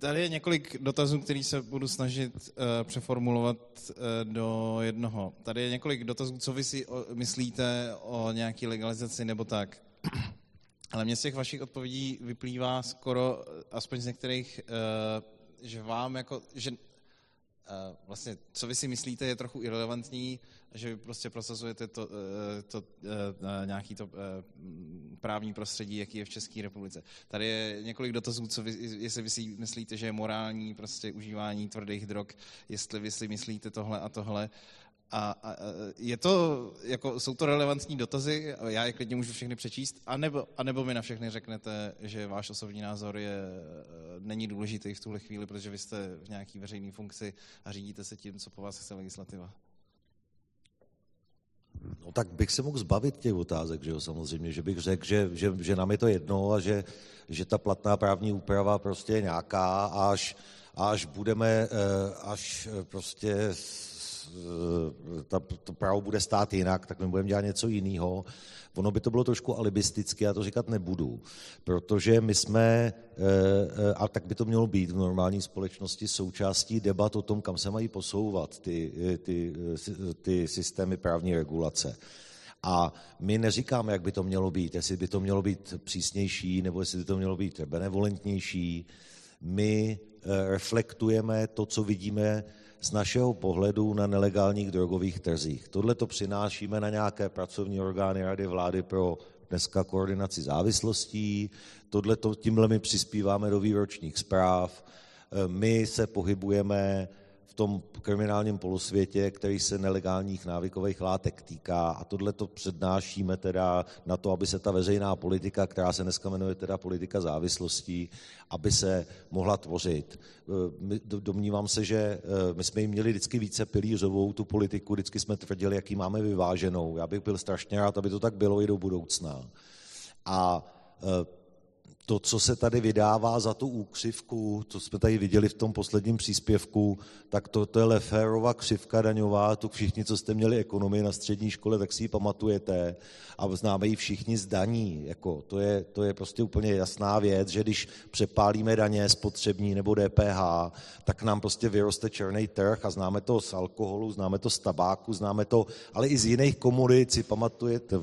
Tady je několik dotazů, který se budu snažit uh, přeformulovat uh, do jednoho. Tady je několik dotazů, co vy si o, myslíte o nějaké legalizaci nebo tak. Ale mě z těch vašich odpovědí vyplývá skoro, aspoň z některých, uh, že vám jako, že vlastně, co vy si myslíte, je trochu irrelevantní, že vy prostě prosazujete to, eh, to, to eh, nějaký to eh, právní prostředí, jaký je v České republice. Tady je několik dotazů, co vy, jestli vy si myslíte, že je morální prostě užívání tvrdých drog, jestli vy si myslíte tohle a tohle. A, a je to, jako, jsou to relevantní dotazy, já je klidně můžu všechny přečíst, anebo, anebo mi na všechny řeknete, že váš osobní názor je, není důležitý v tuhle chvíli, protože vy jste v nějaké veřejné funkci a řídíte se tím, co po vás chce legislativa. No tak bych se mohl zbavit těch otázek, že jo, samozřejmě, že bych řekl, že, že, že nám je to jedno a že, že ta platná právní úprava prostě je nějaká, až, až budeme, eh, až eh, prostě Eh, ta, to právo bude stát jinak, tak my budeme dělat něco jiného. Ono by to bylo trošku alibisticky, já to říkat nebudu, protože my jsme, eh, eh, a tak by to mělo být v normální společnosti, součástí debat o tom, kam se mají posouvat ty, ty, ty systémy právní regulace. A my neříkáme, jak by to mělo být, jestli by to mělo být přísnější, nebo jestli by to mělo být benevolentnější. My reflektujeme to, co vidíme z našeho pohledu na nelegálních drogových trzích. Tohle to přinášíme na nějaké pracovní orgány Rady vlády pro dneska koordinaci závislostí, tohle tímhle my přispíváme do výročních zpráv, my se pohybujeme tom kriminálním polosvětě, který se nelegálních návykových látek týká a tohle to přednášíme teda na to, aby se ta veřejná politika, která se dneska jmenuje teda politika závislostí, aby se mohla tvořit. Domnívám se, že e, my jsme jim měli vždycky více pilířovou tu politiku, vždycky jsme tvrdili, jaký máme vyváženou. Já bych byl strašně rád, aby to tak bylo i do budoucna. A e, to, co se tady vydává za tu úkřivku, co jsme tady viděli v tom posledním příspěvku, tak to, to je Leférova křivka daňová, tu všichni, co jste měli ekonomii na střední škole, tak si ji pamatujete a známe ji všichni z daní. Jako, to, je, to je prostě úplně jasná věc, že když přepálíme daně spotřební nebo DPH, tak nám prostě vyroste černý trh a známe to z alkoholu, známe to z tabáku, známe to, ale i z jiných komodit si pamatujete,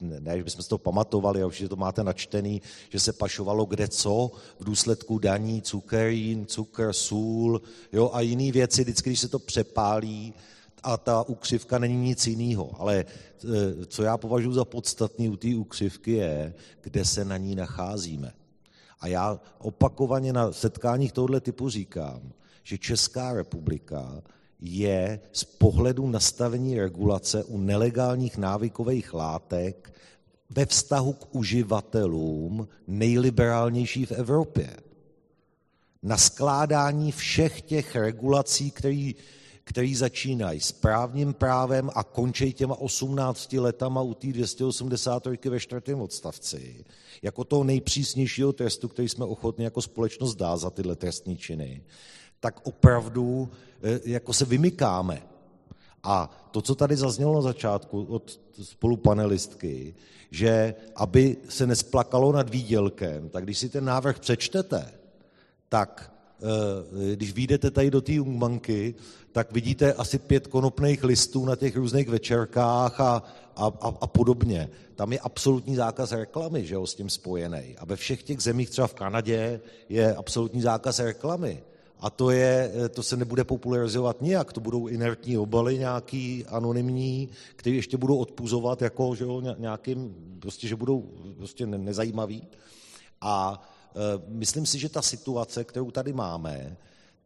ne, že bychom si to pamatovali, ale určitě to máte načtený, že se pašovalo kde co v důsledku daní, cukerín, cukr, sůl jo, a jiné věci, vždycky, když se to přepálí, a ta ukřivka není nic jiného. Ale e, co já považuji za podstatný u té ukřivky je, kde se na ní nacházíme. A já opakovaně na setkáních tohoto typu říkám, že Česká republika je z pohledu nastavení regulace u nelegálních návykových látek ve vztahu k uživatelům nejliberálnější v Evropě. Na skládání všech těch regulací, který, který začínají správním právem a končí těma 18 letama u té 283 ve čtvrtém odstavci, jako toho nejpřísnějšího trestu, který jsme ochotni jako společnost dát za tyhle trestní činy, tak opravdu eh, jako se vymykáme. A to, co tady zaznělo na začátku od spolupanelistky, že aby se nesplakalo nad výdělkem, tak když si ten návrh přečtete, tak eh, když vyjdete tady do té Jungmanky, tak vidíte asi pět konopných listů na těch různých večerkách a, a, a, a podobně. Tam je absolutní zákaz reklamy, že jo, s tím spojený. A ve všech těch zemích, třeba v Kanadě, je absolutní zákaz reklamy. A to, je, to se nebude popularizovat nijak, to budou inertní obaly nějaký anonymní, které ještě budou odpuzovat jako že jo, nějakým, prostě, že budou prostě nezajímaví. A e, myslím si, že ta situace, kterou tady máme,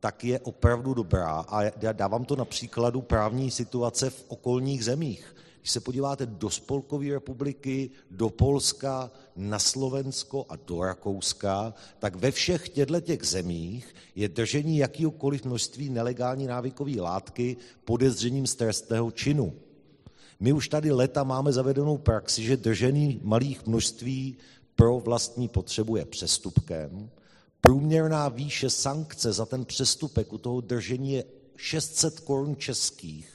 tak je opravdu dobrá. A já dávám to na příkladu právní situace v okolních zemích. Když se podíváte do Spolkové republiky, do Polska, na Slovensko a do Rakouska, tak ve všech těchto těch zemích je držení jakýkoliv množství nelegální návykové látky podezřením z trestného činu. My už tady leta máme zavedenou praxi, že držení malých množství pro vlastní potřebu je přestupkem. Průměrná výše sankce za ten přestupek u toho držení je 600 korun českých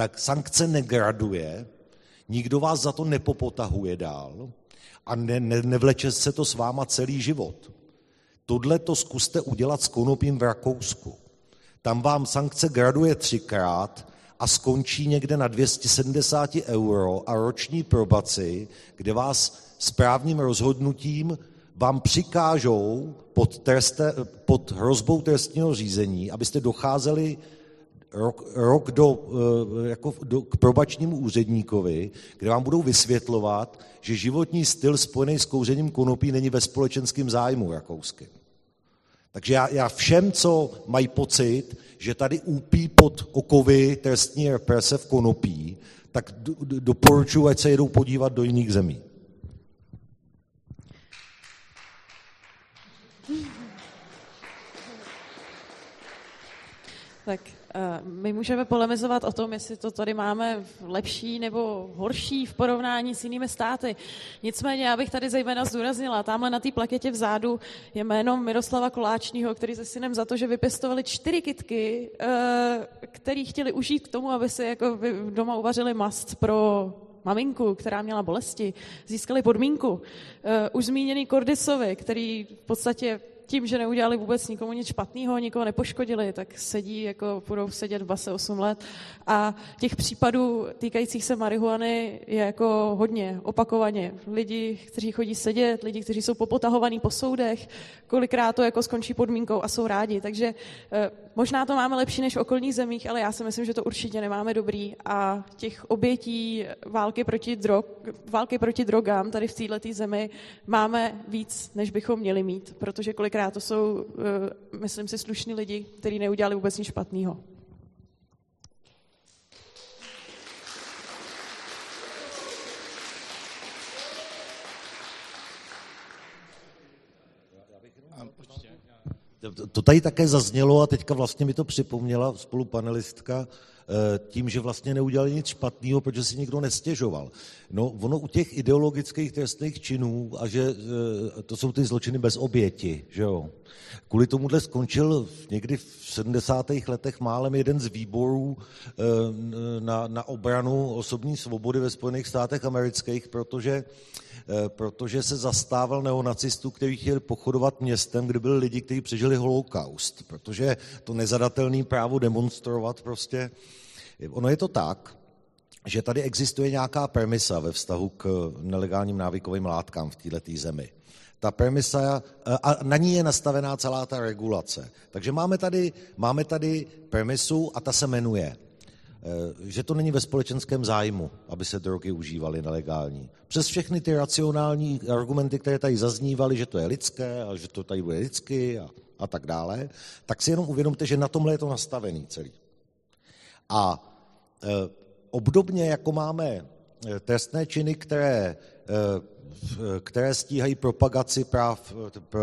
tak sankce negraduje, nikdo vás za to nepopotahuje dál a ne, ne, nevleče se to s váma celý život. Tohle to zkuste udělat s konopím v Rakousku. Tam vám sankce graduje třikrát a skončí někde na 270 euro a roční probaci, kde vás správným rozhodnutím vám přikážou pod, treste, pod hrozbou trestního řízení, abyste docházeli rok, rok do, eh, jako do, k probačnímu úředníkovi, kde vám budou vysvětlovat, že životní styl spojený s kouřením konopí není ve společenském zájmu rakouským. Takže já, já všem, co mají pocit, že tady úpí pod okovy trestní represe v konopí, tak do, do, doporučuji, ať se jedou podívat do jiných zemí. Tak my můžeme polemizovat o tom, jestli to tady máme lepší nebo horší v porovnání s jinými státy. Nicméně já bych tady zejména zdůraznila, tamhle na té plaketě vzadu je jméno Miroslava Koláčního, který se synem za to, že vypěstovali čtyři kitky, eh, který chtěli užít k tomu, aby si jako doma uvařili mast pro maminku, která měla bolesti, získali podmínku. Eh, už zmíněný Kordisovi, který v podstatě tím, že neudělali vůbec nikomu nic špatného, nikoho nepoškodili, tak sedí, jako budou sedět v base 8 let. A těch případů týkajících se marihuany je jako hodně, opakovaně. Lidi, kteří chodí sedět, lidi, kteří jsou popotahovaní po soudech, kolikrát to jako skončí podmínkou a jsou rádi. Takže eh, možná to máme lepší než v okolních zemích, ale já si myslím, že to určitě nemáme dobrý. A těch obětí války proti, drog, války proti drogám tady v této zemi máme víc, než bychom měli mít, protože kolikrát kolikrát to jsou, eh, myslím si, slušní lidi, kteří neudělali vůbec nic špatného. To tady také zaznělo a teďka vlastně mi to připomněla spolupanelistka, tím, že vlastně neudělali nic špatného, protože si nikdo nestěžoval. No, ono u těch ideologických trestných činů, a že to jsou ty zločiny bez oběti, že jo. Kvůli tomuhle skončil někdy v 70. letech málem jeden z výborů na, na obranu osobní svobody ve Spojených státech amerických, protože Eh, protože se zastával neonacistů, kteří chtěli pochodovat městem, kde byli lidi, kteří přežili holokaust, protože to nezadatelné právo demonstrovat prostě, ono je to tak, že tady existuje nějaká premisa ve vztahu k nelegálním návykovým látkám v této zemi. Ta premisa, eh, a na ní je nastavená celá ta regulace. Takže máme tady, máme tady premisu a ta se jmenuje Eh, že to není ve společenském zájmu, aby se drogy užívaly nelegální. Přes všechny ty racionální argumenty, které tady zaznívaly, že to je lidské a že to tady bude lidsky a, a tak dále, tak si jenom uvědomte, že na tomhle je to nastavený celý. A obdobně jako máme trestné činy, které, e, které stíhají propagaci práv,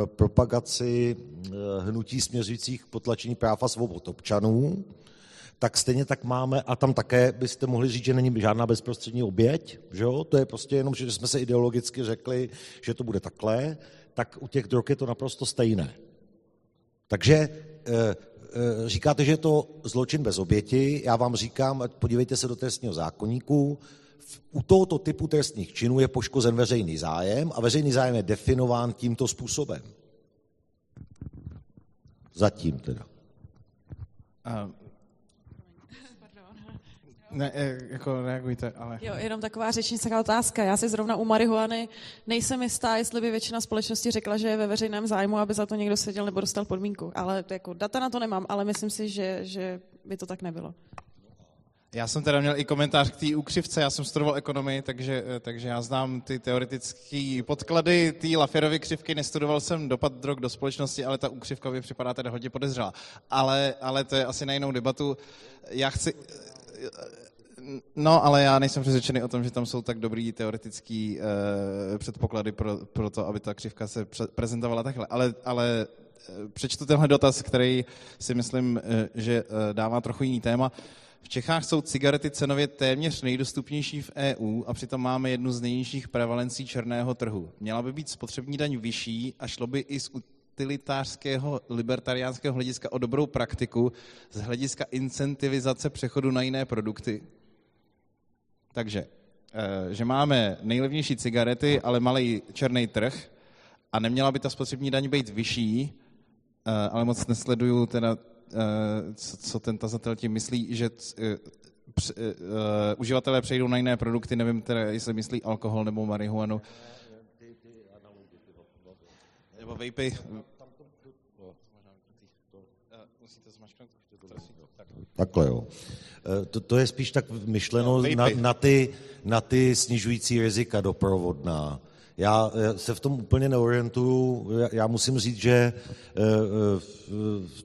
propagaci hnutí směřujících k potlačení práv a svobod občanů, tak stejně tak máme, a tam také byste mohli říct, že není žádná bezprostřední oběť, že jo? to je prostě jenom, že jsme se ideologicky řekli, že to bude takhle, tak u těch drog je to naprosto stejné. Takže říkáte, že je to zločin bez oběti, já vám říkám, podívejte se do trestního zákonníku, u tohoto typu trestních činů je poškozen veřejný zájem a veřejný zájem je definován tímto způsobem. Zatím teda. Ne, e, jako reagujte, ale... Jo, jenom taková řečnická otázka. Já si zrovna u marihuany nejsem jistá, jestli by většina společnosti řekla, že je ve veřejném zájmu, aby za to někdo seděl nebo dostal podmínku. Ale jako data na to nemám, ale myslím si, že, že by to tak nebylo. Já jsem teda měl i komentář k té úkřivce, já jsem studoval ekonomii, takže, e, takže já znám ty teoretické podklady té Lafierovy křivky, nestudoval jsem dopad drog do společnosti, ale ta úkřivka mi připadá teda hodně podezřelá. Ale, ale to je asi na jinou debatu. Já chci, No, ale já nejsem přesvědčený o tom, že tam jsou tak dobrý teoretický uh, předpoklady pro, pro to, aby ta křivka se pře- prezentovala takhle. Ale, ale uh, přečtu tenhle dotaz, který si myslím, uh, že dává trochu jiný téma. V Čechách jsou cigarety cenově téměř nejdostupnější v EU a přitom máme jednu z nejnižších prevalencí černého trhu. Měla by být spotřební daň vyšší a šlo by i z utilitářského libertariánského hlediska o dobrou praktiku z hlediska incentivizace přechodu na jiné produkty? Takže, eh, že máme nejlevnější cigarety, ale malý černý trh a neměla by ta spotřební daň být vyšší, eh, ale moc nesleduju teda, eh, co ten tazatel tím myslí, že uživatelé přejdou na jiné produkty, nevím teda, jestli myslí alkohol nebo marihuanu. Nebo vapy. Takhle jo. Eh, to, to je spíš tak myšleno no, na, na, ty, na ty snižující rizika doprovodná. Já se v tom úplně neorientuju. Já musím říct, že eh, eh,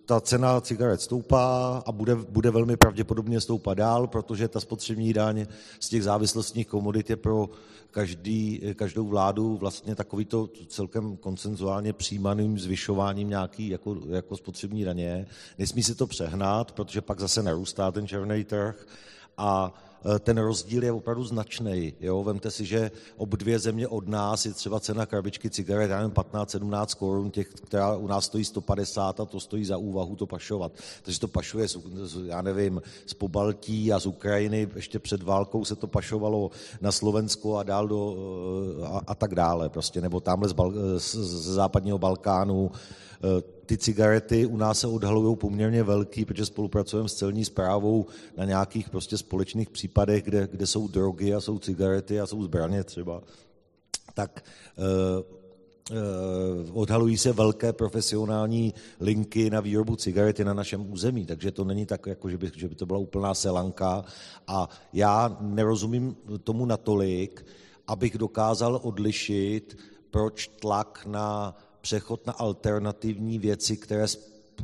ta cena cigaret stoupá a bude, bude velmi pravděpodobně stoupat dál, protože ta spotřební daň z těch závislostních komodit je pro každý, každou vládu vlastně takovýto celkem koncenzuálně přijímaným zvyšováním nějaký jako, jako spotřební daně. Nesmí se to přehnat, protože pak zase narůstá ten černý trh a Eh, ten rozdíl je opravdu značný. Jo? Vemte si, že ob dvě země od nás je třeba cena krabičky cigaret, já nevím, 15-17 korun, těch, která u nás stojí 150 a to stojí za úvahu to pašovat. Takže to pašuje, já nevím, z Pobaltí a z Ukrajiny, ještě před válkou se to pašovalo na Slovensko a dál do, eh, a, a tak dále, prostě, nebo tamhle z, Bal, z, z západního Balkánu, Eh, ty cigarety u nás se odhalují poměrně velký, protože spolupracujeme s celní zprávou na nějakých prostě společných případech, kde, kde jsou drogy a jsou cigarety a jsou zbraně třeba. Tak uh, uh, odhalují se velké profesionální linky na výrobu cigarety na našem území, takže to není tak, jako že, by, že by to byla úplná selanka. A já nerozumím tomu natolik, abych dokázal odlišit, proč tlak na přechod na alternativní věci, které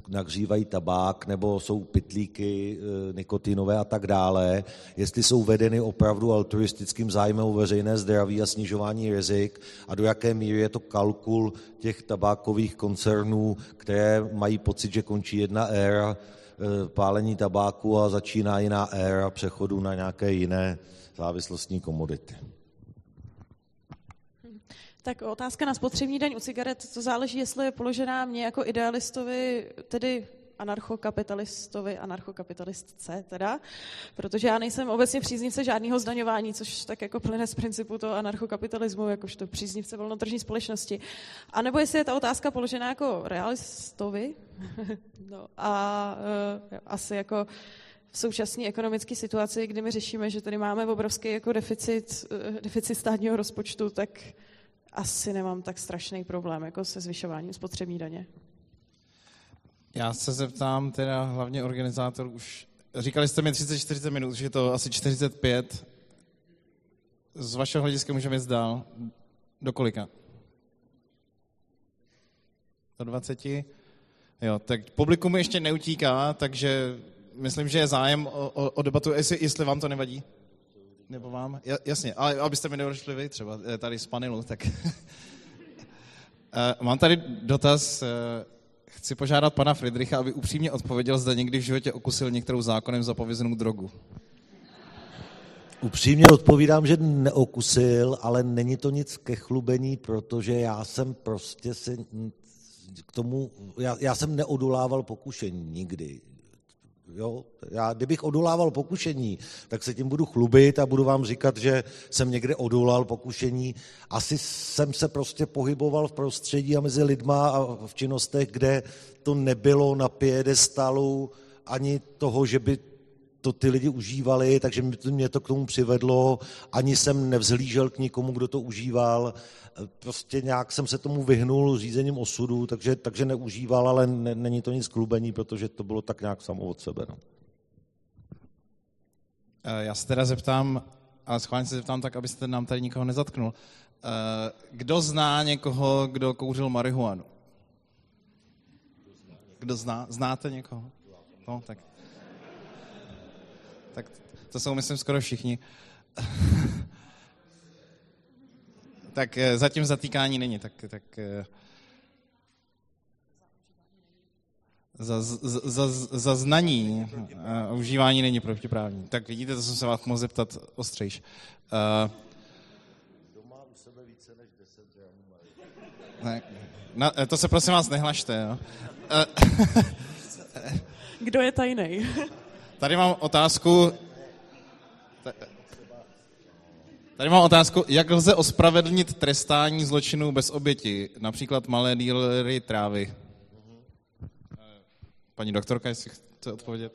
nahřívají tabák nebo jsou pitlíky e, nikotinové a tak dále, jestli jsou vedeny opravdu altruistickým zájmem o veřejné zdraví a snižování rizik a do jaké míry je to kalkul těch tabákových koncernů, které mají pocit, že končí jedna éra pálení tabáku a začíná jiná éra přechodu na nějaké jiné závislostní komodity. Tak otázka na spotřební daň u cigaret, to záleží, jestli je položená mě jako idealistovi, tedy anarchokapitalistovi, anarchokapitalistce teda, protože já nejsem obecně příznivce žádného zdaňování, což tak jako plyne z principu toho anarchokapitalismu, jakožto příznivce volnotržní společnosti. A nebo jestli je ta otázka položená jako realistovi, no, a uh, asi jako v současné ekonomické situaci, kdy my řešíme, že tady máme obrovský jako deficit, uh, deficit státního rozpočtu, tak asi nemám tak strašný problém jako se zvyšováním spotřební daně. Já se zeptám teda hlavně organizátor už, říkali jste mi 30-40 minut, že je to asi 45. Z vašeho hlediska můžeme jít dál. Do kolika? Do 20? Jo, tak publikum ještě neutíká, takže myslím, že je zájem o, o, o debatu, jestli, jestli vám to nevadí. Nebo vám? Jasně, ale abyste mi neodešli vy třeba eh, tady z panelu, tak... Eh, mám tady dotaz, eh, chci požádat pana Friedricha, aby upřímně odpověděl, zda někdy v životě okusil některou zákonem zapovězenou drogu. Upřímně odpovídám, že neokusil, ale není to nic ke chlubení, protože já jsem prostě si k tomu, já, já jsem neodolával pokušení nikdy. Jo? Já, kdybych odolával pokušení, tak se tím budu chlubit a budu vám říkat, že jsem někde odolal pokušení. Asi jsem se prostě pohyboval v prostředí a mezi lidma a v činnostech, kde to nebylo na piedestalu ani toho, že by to ty lidi užívali, takže mě to k tomu přivedlo. Ani jsem nevzhlížel k nikomu, kdo to užíval. Prostě nějak jsem se tomu vyhnul řízením osudu, takže, takže neužíval, ale ne, není to nic klubení, protože to bylo tak nějak samo od sebe. No. Eh, já se teda zeptám, ale schválně se zeptám tak, abyste nám tady nikoho nezatknul. Eh, kdo zná někoho, kdo kouřil marihuanu? Kdo zná? Znáte někoho? No, tak tak to jsou, myslím, skoro všichni. tak eh, zatím zatýkání není, tak, tak eh, za, za, za, za znaní a užívání není protiprávní. Tak vidíte, to jsem se vás mohl zeptat ostřejš. Uh, ne, na, to se prosím vás nehlašte. Jo. Kdo je tajný? Tady mám otázku. Tady mám otázku, jak lze ospravedlnit trestání zločinů bez oběti, například malé dílery trávy. Paní doktorka, jestli chce odpovědět.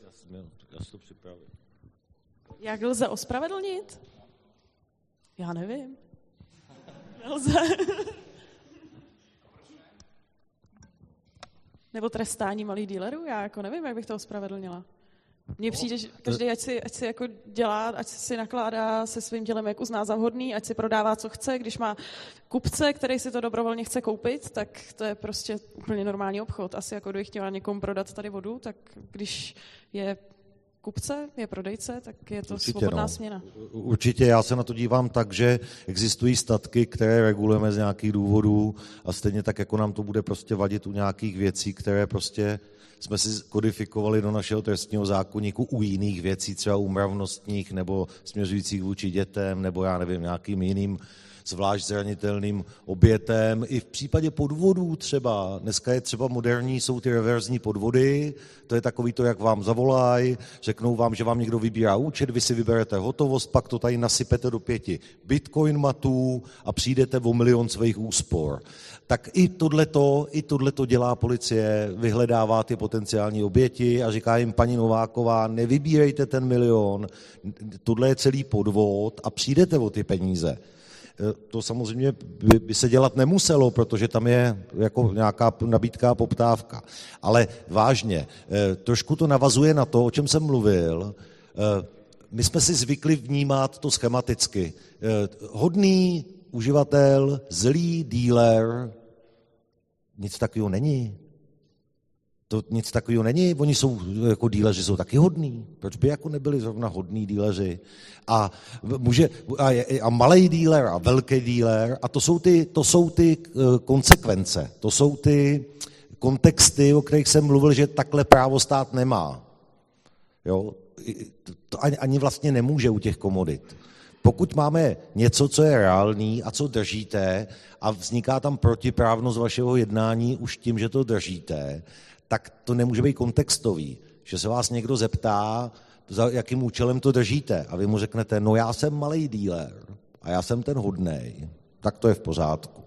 Já to. Jak lze ospravedlnit? Já nevím. Nelze. Nebo trestání malých dílerů? Já jako nevím, jak bych to ospravedlnila. Mně přijde, že každý, ať si, ať si jako dělá, ať si nakládá se svým dělem, jak uzná za vhodný, ať si prodává, co chce. Když má kupce, který si to dobrovolně chce koupit, tak to je prostě úplně normální obchod. Asi jako kdybych chtěla někomu prodat tady vodu, tak když je kupce, je prodejce, tak je to Určitě, svobodná no. směna. Určitě, já se na to dívám tak, že existují statky, které regulujeme z nějakých důvodů a stejně tak, jako nám to bude prostě vadit u nějakých věcí, které prostě jsme si kodifikovali do našeho trestního zákonníku u jiných věcí, třeba u mravnostních nebo směřujících vůči dětem, nebo já nevím, nějakým jiným zvlášť zranitelným obětem. I v případě podvodů třeba, dneska je třeba moderní, jsou ty reverzní podvody, to je takový to, jak vám zavolají, řeknou vám, že vám někdo vybírá účet, vy si vyberete hotovost, pak to tady nasypete do pěti bitcoin matů a přijdete o milion svých úspor. Tak i tohleto, i tohleto dělá policie, vyhledává ty potenciální oběti a říká jim, paní Nováková, nevybírejte ten milion, tohle je celý podvod a přijdete o ty peníze. Eh, to samozřejmě by, by se dělat nemuselo, protože tam je jako nějaká nabídka a poptávka. Ale vážně, eh, trošku to navazuje na to, o čem jsem mluvil. Eh, my jsme si zvykli vnímat to schematicky. Hodný uživatel, zlý dealer, nic takového není. To nic takového není. Oni jsou jako díleři, jsou taky hodní. Proč by jako nebyli zrovna hodní díleři? A, může, a, a malý díler a velký díler, a to jsou, ty, to jsou ty eh, konsekvence, to jsou ty kontexty, o kterých jsem mluvil, že takhle právo stát nemá. Jo? To ani, ani vlastně nemůže u těch komodit. Pokud máme něco, co je reálný a co držíte a vzniká tam protiprávnost vašeho jednání už tím, že to držíte, tak to nemůže být kontextový. Že se vás někdo zeptá, za jakým účelem to držíte a vy mu řeknete, no já jsem malý díler a já jsem ten hodnej, tak to je v pořádku.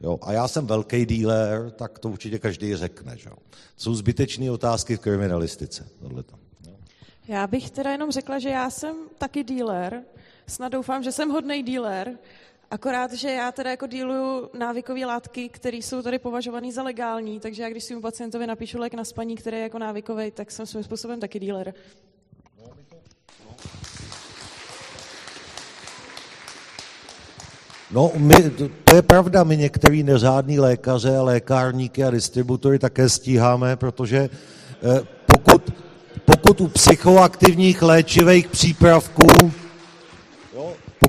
Jo, a já jsem velký díler, tak to určitě každý řekne. Že? Jsou zbytečné otázky v kriminalistice. Tohleto. Já bych teda jenom řekla, že já jsem taky díler, snad doufám, že jsem hodný díler, akorát, že já teda jako díluju návykové látky, které jsou tady považované za legální, takže já když svým pacientovi napíšu lék na spaní, který je jako návykový, tak jsem svým způsobem taky díler. No, my, to je pravda, my některý neřádný lékaře, lékárníky a distributory také stíháme, protože eh, pokud, pokud u psychoaktivních léčivých přípravků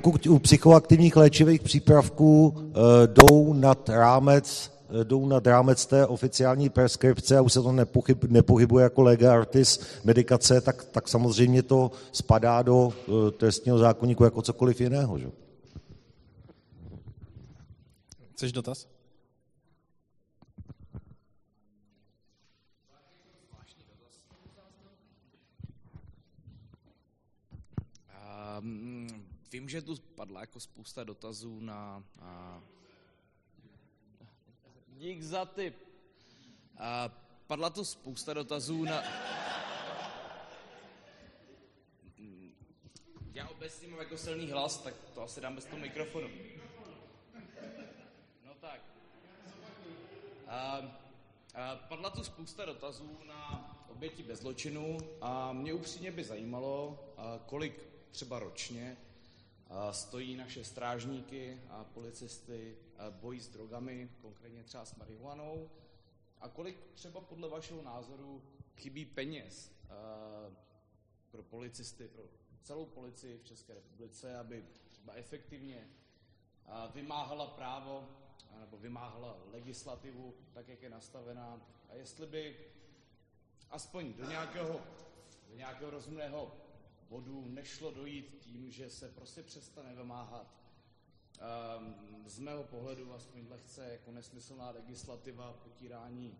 pokud u psychoaktivních léčivých přípravků uh, jdou nad rámec eh, jdou nad rámec té oficiální preskripce a už se to nepochyb, nepohybuje jako lega artis medikace, tak, tak samozřejmě to spadá do uh, trestního zákonníku jako cokoliv jiného. Že? Chceš dotaz? Um, vím, že tu padla jako spousta dotazů na... Uh, dík za tip. Uh, padla tu spousta dotazů na... Já obecně mám jako silný hlas, tak to asi dám bez toho mikrofonu. No tak. Uh, uh, padla tu spousta dotazů na oběti bez zločinu a mě upřímně by zajímalo, kolik třeba ročně stojí naše strážníky a policisty bojí s drogami, konkrétně třeba s marihuanou, a kolik třeba podle vašeho názoru chybí peněz pro policisty, pro celou policii v České republice, aby třeba efektivně vymáhala právo nebo vymáhala legislativu tak, jak je nastavená? A jestli by aspoň do nějakého, do nějakého rozumného bodu nešlo dojít tím, že se prostě přestane vymáhat. Um, z mého pohledu aspoň lehce jako nesmyslná legislativa potírání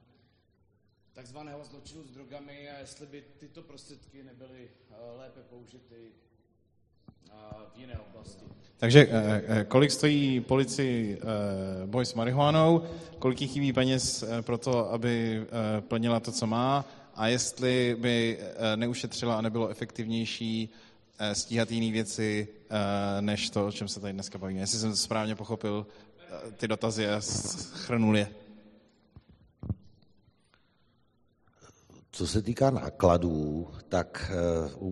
takzvaného zločinu s drogami a jestli by tyto prostředky nebyly uh, lépe použity uh, v jiné oblasti. Takže uh, kolik stojí policii boj s marihuanou, kolik jí chybí peněz pro to, aby plnila to, co má, a jestli by eh, neušetřila a nebylo efektivnější eh, stíhat jiné věci, eh, než to, o čem se tady dneska bavíme. Jestli jsem to správně pochopil ty dotazy a schrnul je. Co se týká nákladů, tak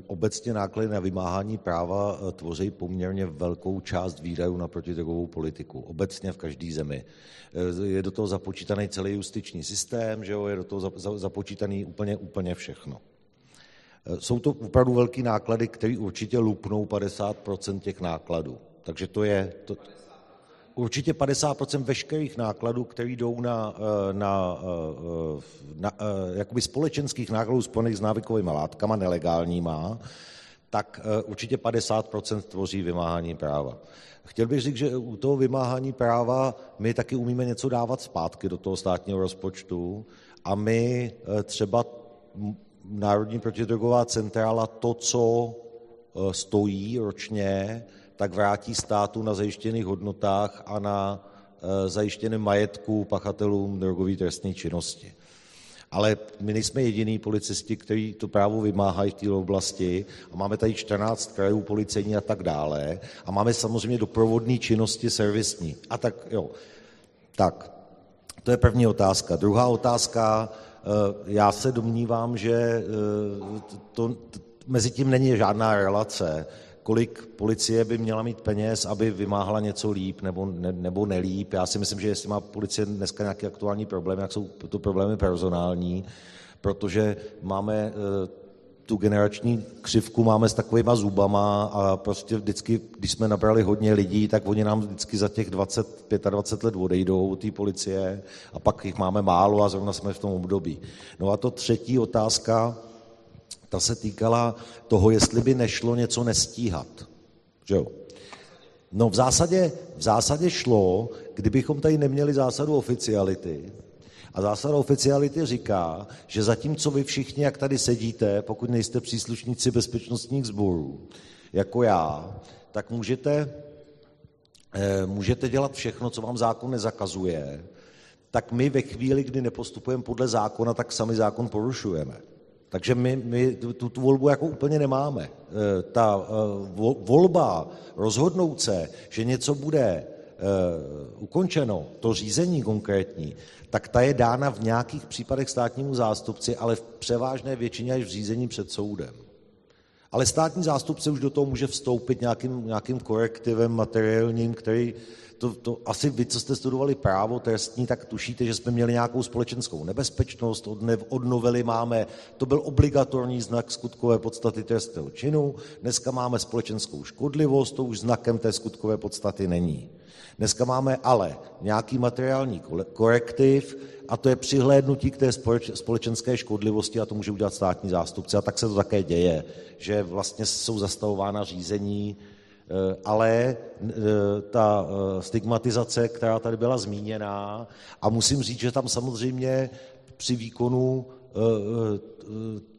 obecně náklady na vymáhání práva tvoří poměrně velkou část výdajů na protidrogovou politiku. Obecně v každé zemi. Je do toho započítaný celý justiční systém, že jo? je do toho započítaný úplně, úplně všechno. Jsou to opravdu velké náklady, které určitě lupnou 50% těch nákladů. Takže to je... To, určitě 50% veškerých nákladů, které jdou na, na, na, na jakoby společenských nákladů spojených s návykovými látkama, nelegálníma, tak určitě 50% tvoří vymáhání práva. Chtěl bych říct, že u toho vymáhání práva my taky umíme něco dávat zpátky do toho státního rozpočtu a my eh, třeba Národní protidrogová centrála to, co eh, stojí ročně, tak vrátí státu na zajištěných hodnotách a na eh, zajištěném majetku pachatelům drogové trestné činnosti. Ale my nejsme jediný policisti, kteří to právo vymáhají v té oblasti. A máme tady 14 krajů policejní a tak dále. A máme samozřejmě doprovodné činnosti servisní. A tak jo. Tak, to je první otázka. Druhá otázka, eh, já se domnívám, že eh, to, mezi tím není žádná relace kolik policie by měla mít peněz, aby vymáhala něco líp nebo, ne, nebo nelíp. Já si myslím, že jestli má policie dneska nějaký aktuální problém, jak jsou to problémy personální, protože máme e, tu generační křivku máme s takovýma zubama a prostě vždycky, když jsme nabrali hodně lidí, tak oni nám vždycky za těch 20, 25 let odejdou, té policie, a pak jich máme málo a zrovna jsme v tom období. No a to třetí otázka, ta se týkala toho, jestli by nešlo něco nestíhat. Že jo? No v zásadě, v zásadě šlo, kdybychom tady neměli zásadu oficiality, a zásada oficiality říká, že zatímco vy všichni, jak tady sedíte, pokud nejste příslušníci bezpečnostních sborů, jako já, tak můžete, eh, můžete dělat všechno, co vám zákon nezakazuje, tak my ve chvíli, kdy nepostupujeme podle zákona, tak sami zákon porušujeme. Takže my, my tu, tu volbu jako úplně nemáme. E, ta e, volba rozhodnout se, že něco bude e, ukončeno, to řízení konkrétní, tak ta je dána v nějakých případech státnímu zástupci, ale v převážné většině až v řízení před soudem. Ale státní zástupce už do toho může vstoupit nějakým, nějakým korektivem materiálním, který to, to asi vy, co jste studovali právo trestní, tak tušíte, že jsme měli nějakou společenskou nebezpečnost, od, ne, od novely máme, to byl obligatorní znak skutkové podstaty trestného činu, dneska máme společenskou škodlivost, to už znakem té skutkové podstaty není. Dneska máme ale nějaký materiální korektiv a to je přihlédnutí k té společenské škodlivosti a to může udělat státní zástupce a tak se to také děje, že vlastně jsou zastavována řízení, ale eh, ta eh, stigmatizace, která tady byla zmíněná, a musím říct, že tam samozřejmě při výkonu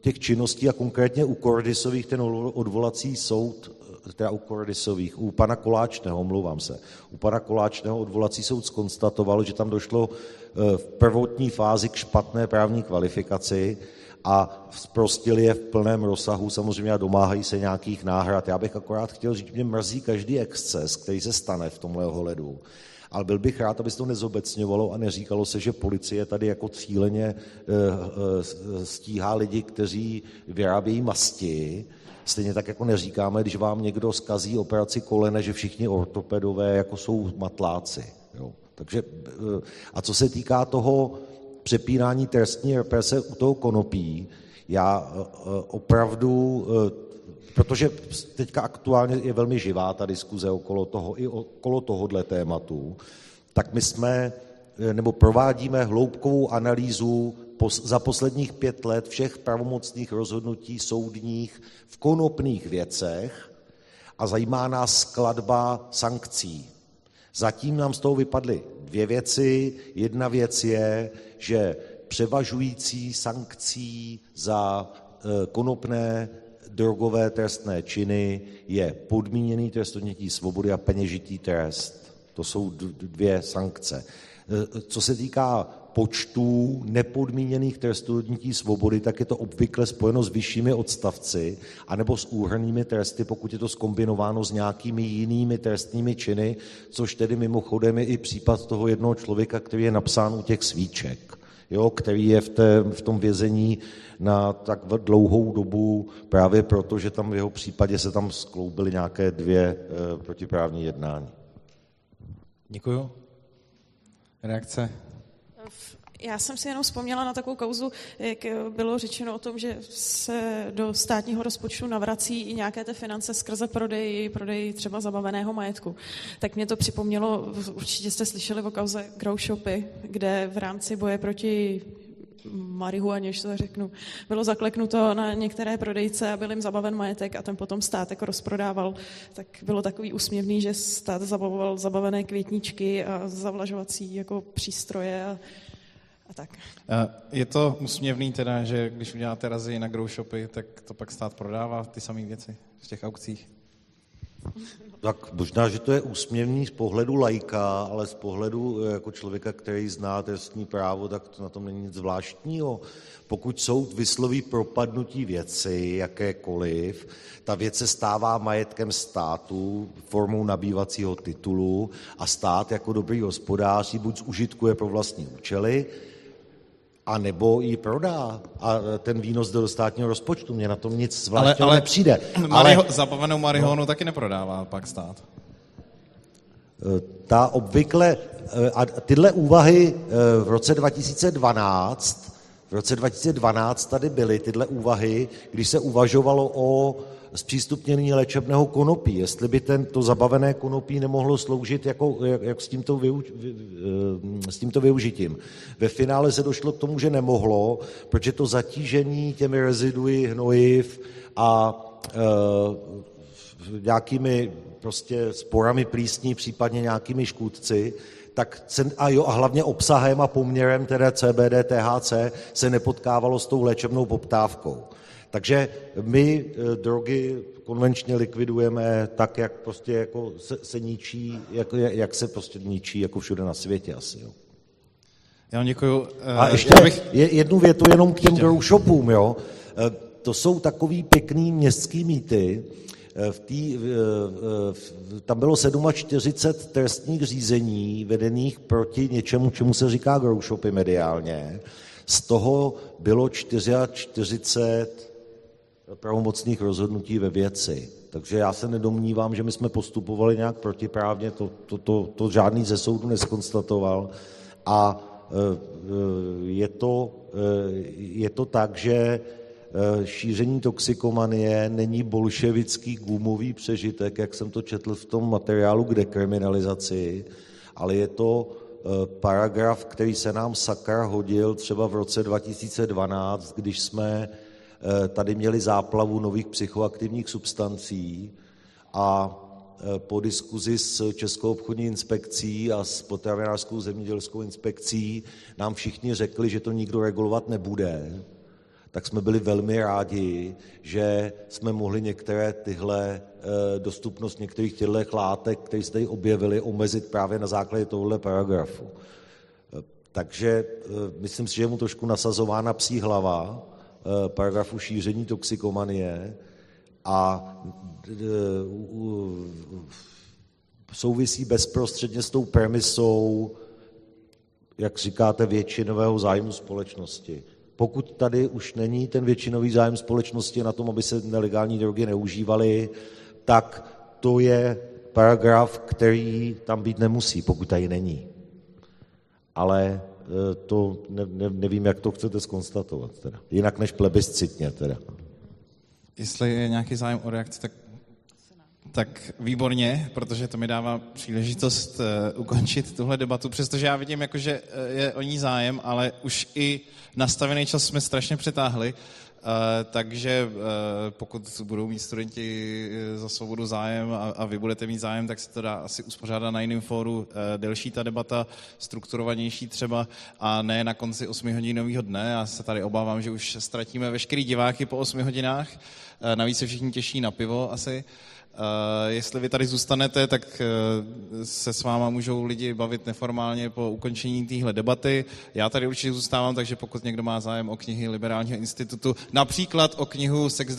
těch činností a konkrétně u Kordisových ten odvolací soud, teda u Kordisových, u pana Koláčného, omlouvám se, u pana Koláčného odvolací soud skonstatoval, že tam došlo v prvotní fázi k špatné právní kvalifikaci, a zprostili je v plném rozsahu samozřejmě a domáhají se nějakých náhrad. Já bych akorát chtěl říct, mě mrzí každý exces, který se stane v tomhle ohledu. Ale byl bych rád, aby se to nezobecňovalo a neříkalo se, že policie tady jako cíleně eh, eh, stíhá lidi, kteří vyrábějí masti. Stejně tak jako neříkáme, když vám někdo skazí operaci kolene, že všichni ortopedové jako jsou matláci. Jo. Takže, eh, a co se týká toho, přepínání trestní represe u toho konopí, já e, e, opravdu, e, protože teďka aktuálně je velmi živá ta diskuze okolo toho, i okolo tohohle tématu, tak my jsme, nebo provádíme hloubkovou analýzu za posledních pět let všech pravomocných rozhodnutí soudních v konopných věcech a zajímá nás skladba sankcí. Zatím nám z toho vypadly dvě věci. Jedna věc je, že převažující sankcí za e, konopné drogové trestné činy je podmíněný trest odnětí svobody a peněžitý trest. To jsou dvě sankce. E, co se týká počtů nepodmíněných trestů odnětí svobody, tak je to obvykle spojeno s vyššími odstavci anebo s úhrnými tresty, pokud je to skombinováno s nějakými jinými trestními činy, což tedy mimochodem je i případ toho jednoho člověka, který je napsán u těch svíček, jo, který je v, té, v tom vězení na tak dlouhou dobu právě proto, že tam v jeho případě se tam skloubily nějaké dvě e, protiprávní jednání. Děkuju. Reakce? Já jsem si jenom vzpomněla na takovou kauzu, jak bylo řečeno o tom, že se do státního rozpočtu navrací i nějaké ty finance skrze prodej, prodej třeba zabaveného majetku. Tak mě to připomnělo, určitě jste slyšeli o kauze Grow Shopy, kde v rámci boje proti marihuaně, než to řeknu, bylo zakleknuto na některé prodejce a byl jim zabaven majetek a ten potom stát jako rozprodával. Tak bylo takový úsměvný, že stát zabavoval zabavené květničky a zavlažovací jako přístroje a a tak. Je to úsměvný teda, že když uděláte razy na grow shopy, tak to pak stát prodává ty samé věci v těch aukcích? Tak možná, že to je úsměvný z pohledu lajka, ale z pohledu eh, jako člověka, který zná trestní právo, tak to na tom není nic zvláštního. Pokud soud vysloví propadnutí věci, jakékoliv, ta věc se stává majetkem státu formou nabývacího titulu a stát jako dobrý hospodář ji buď zužitkuje pro vlastní účely, a nebo ji prodá a ten výnos do státního rozpočtu. Mně na tom nic zvláštního ale, ale nepřijde. Ale zabavenou marihuanu no, taky neprodává pak stát. Eh, ta obvykle, eh, a tyhle úvahy eh, v roce 2012 V roce 2012 tady byly tyhle úvahy, když se uvažovalo o zpřístupnění léčebného konopí, jestli by ten, to zabavené konopí nemohlo sloužit jako, jak, jak s, tímto využ, s tímto využitím. Ve finále se došlo k tomu, že nemohlo, protože to zatížení těmi reziduji hnojiv a e, nějakými prostě sporami plísní, případně nějakými škůdci, tak a, jo, a hlavně obsahem a poměrem teda CBD, THC se nepotkávalo s tou léčebnou poptávkou. Takže my e, drogy konvenčně likvidujeme tak, jak prostě jako se, se ničí, jak, jak se prostě ničí jako všude na světě asi. Jo. Já vám děkuju. E, a ještě bych... jednu větu jenom k těm grow shopům, jo. E, to jsou takový pěkný městský mýty, v tý, tam bylo 47 trestních řízení vedených proti něčemu, čemu se říká grow shopy mediálně. Z toho bylo 44 pravomocných rozhodnutí ve věci. Takže já se nedomnívám, že my jsme postupovali nějak protiprávně, to, to, to, to žádný ze soudu neskonstatoval. A e, e, je to, e, je to tak, že šíření toxikomanie není bolševický gumový přežitek, jak jsem to četl v tom materiálu k dekriminalizaci, ale je to paragraf, který se nám sakra hodil třeba v roce 2012, když jsme tady měli záplavu nových psychoaktivních substancí a eh, po diskuzi s Českou obchodní inspekcí a s potravinářskou zemědělskou inspekcí nám všichni řekli, že to nikdo regulovat nebude, tak jsme byli velmi rádi, že jsme mohli některé tyhle, eh, dostupnost některých těchto látek, které se tady objevily, omezit právě na základě tohohle paragrafu. Takže myslím si, že je mu trošku nasazována psí hlava, Eh, paragrafu šíření toxikomanie a eh, souvisí bezprostředně s tou premisou, jak říkáte, většinového zájmu společnosti. Pokud tady už není ten většinový zájem společnosti na tom, aby se nelegální drogy neužívaly, tak to je paragraf, který tam být nemusí, pokud tady není. Ale Eh, to ne, ne, nevím, jak to chcete skonstatovat. Teda. Jinak než plebiscitně. Teda. Jestli je nějaký zájem o reakci, tak, tak výborně, protože to mi dává příležitost uh, ukončit tuhle debatu, přestože já vidím, jako, že eh, je o ní zájem, ale už i nastavený čas jsme strašně přetáhli. Eh, takže eh, pokud budou mít studenti eh, za svobodu zájem a, vy budete mít zájem, tak se to dá asi uspořádat na jiném fóru delší ta debata, strukturovanější třeba a ne na konci 8 hodinového dne. Já se tady obávám, že už ztratíme veškerý diváky po 8 hodinách. Navíc se všichni těší na pivo asi. Uh, jestli vy tady zůstanete, tak uh, se s váma můžou lidi bavit neformálně po ukončení téhle debaty. Já tady určitě zůstávám, takže pokud někdo má zájem o knihy Liberálního institutu, například o knihu Sex,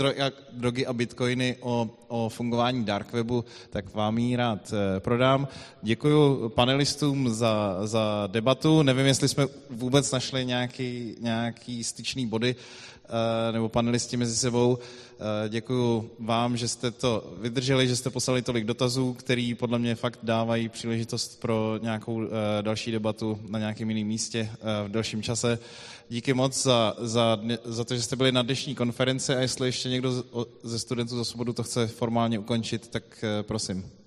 drogy a bitcoiny o, o fungování dark webu, tak vám ji rád uh, prodám. Děkuji panelistům za, za debatu. Nevím, jestli jsme vůbec našli nějaký, nějaký styčný body nebo panelisti mezi sebou. Eh, Děkuji vám, že jste to vydrželi, že jste poslali tolik dotazů, který podle mě fakt dávají příležitost pro nějakou eh, další debatu na nějakém jiném místě eh, v dalším čase. Díky moc za, za, za to, že jste byli na dnešní konferenci a jestli ještě někdo ze studentů za svobodu to chce formálně ukončit, tak prosím.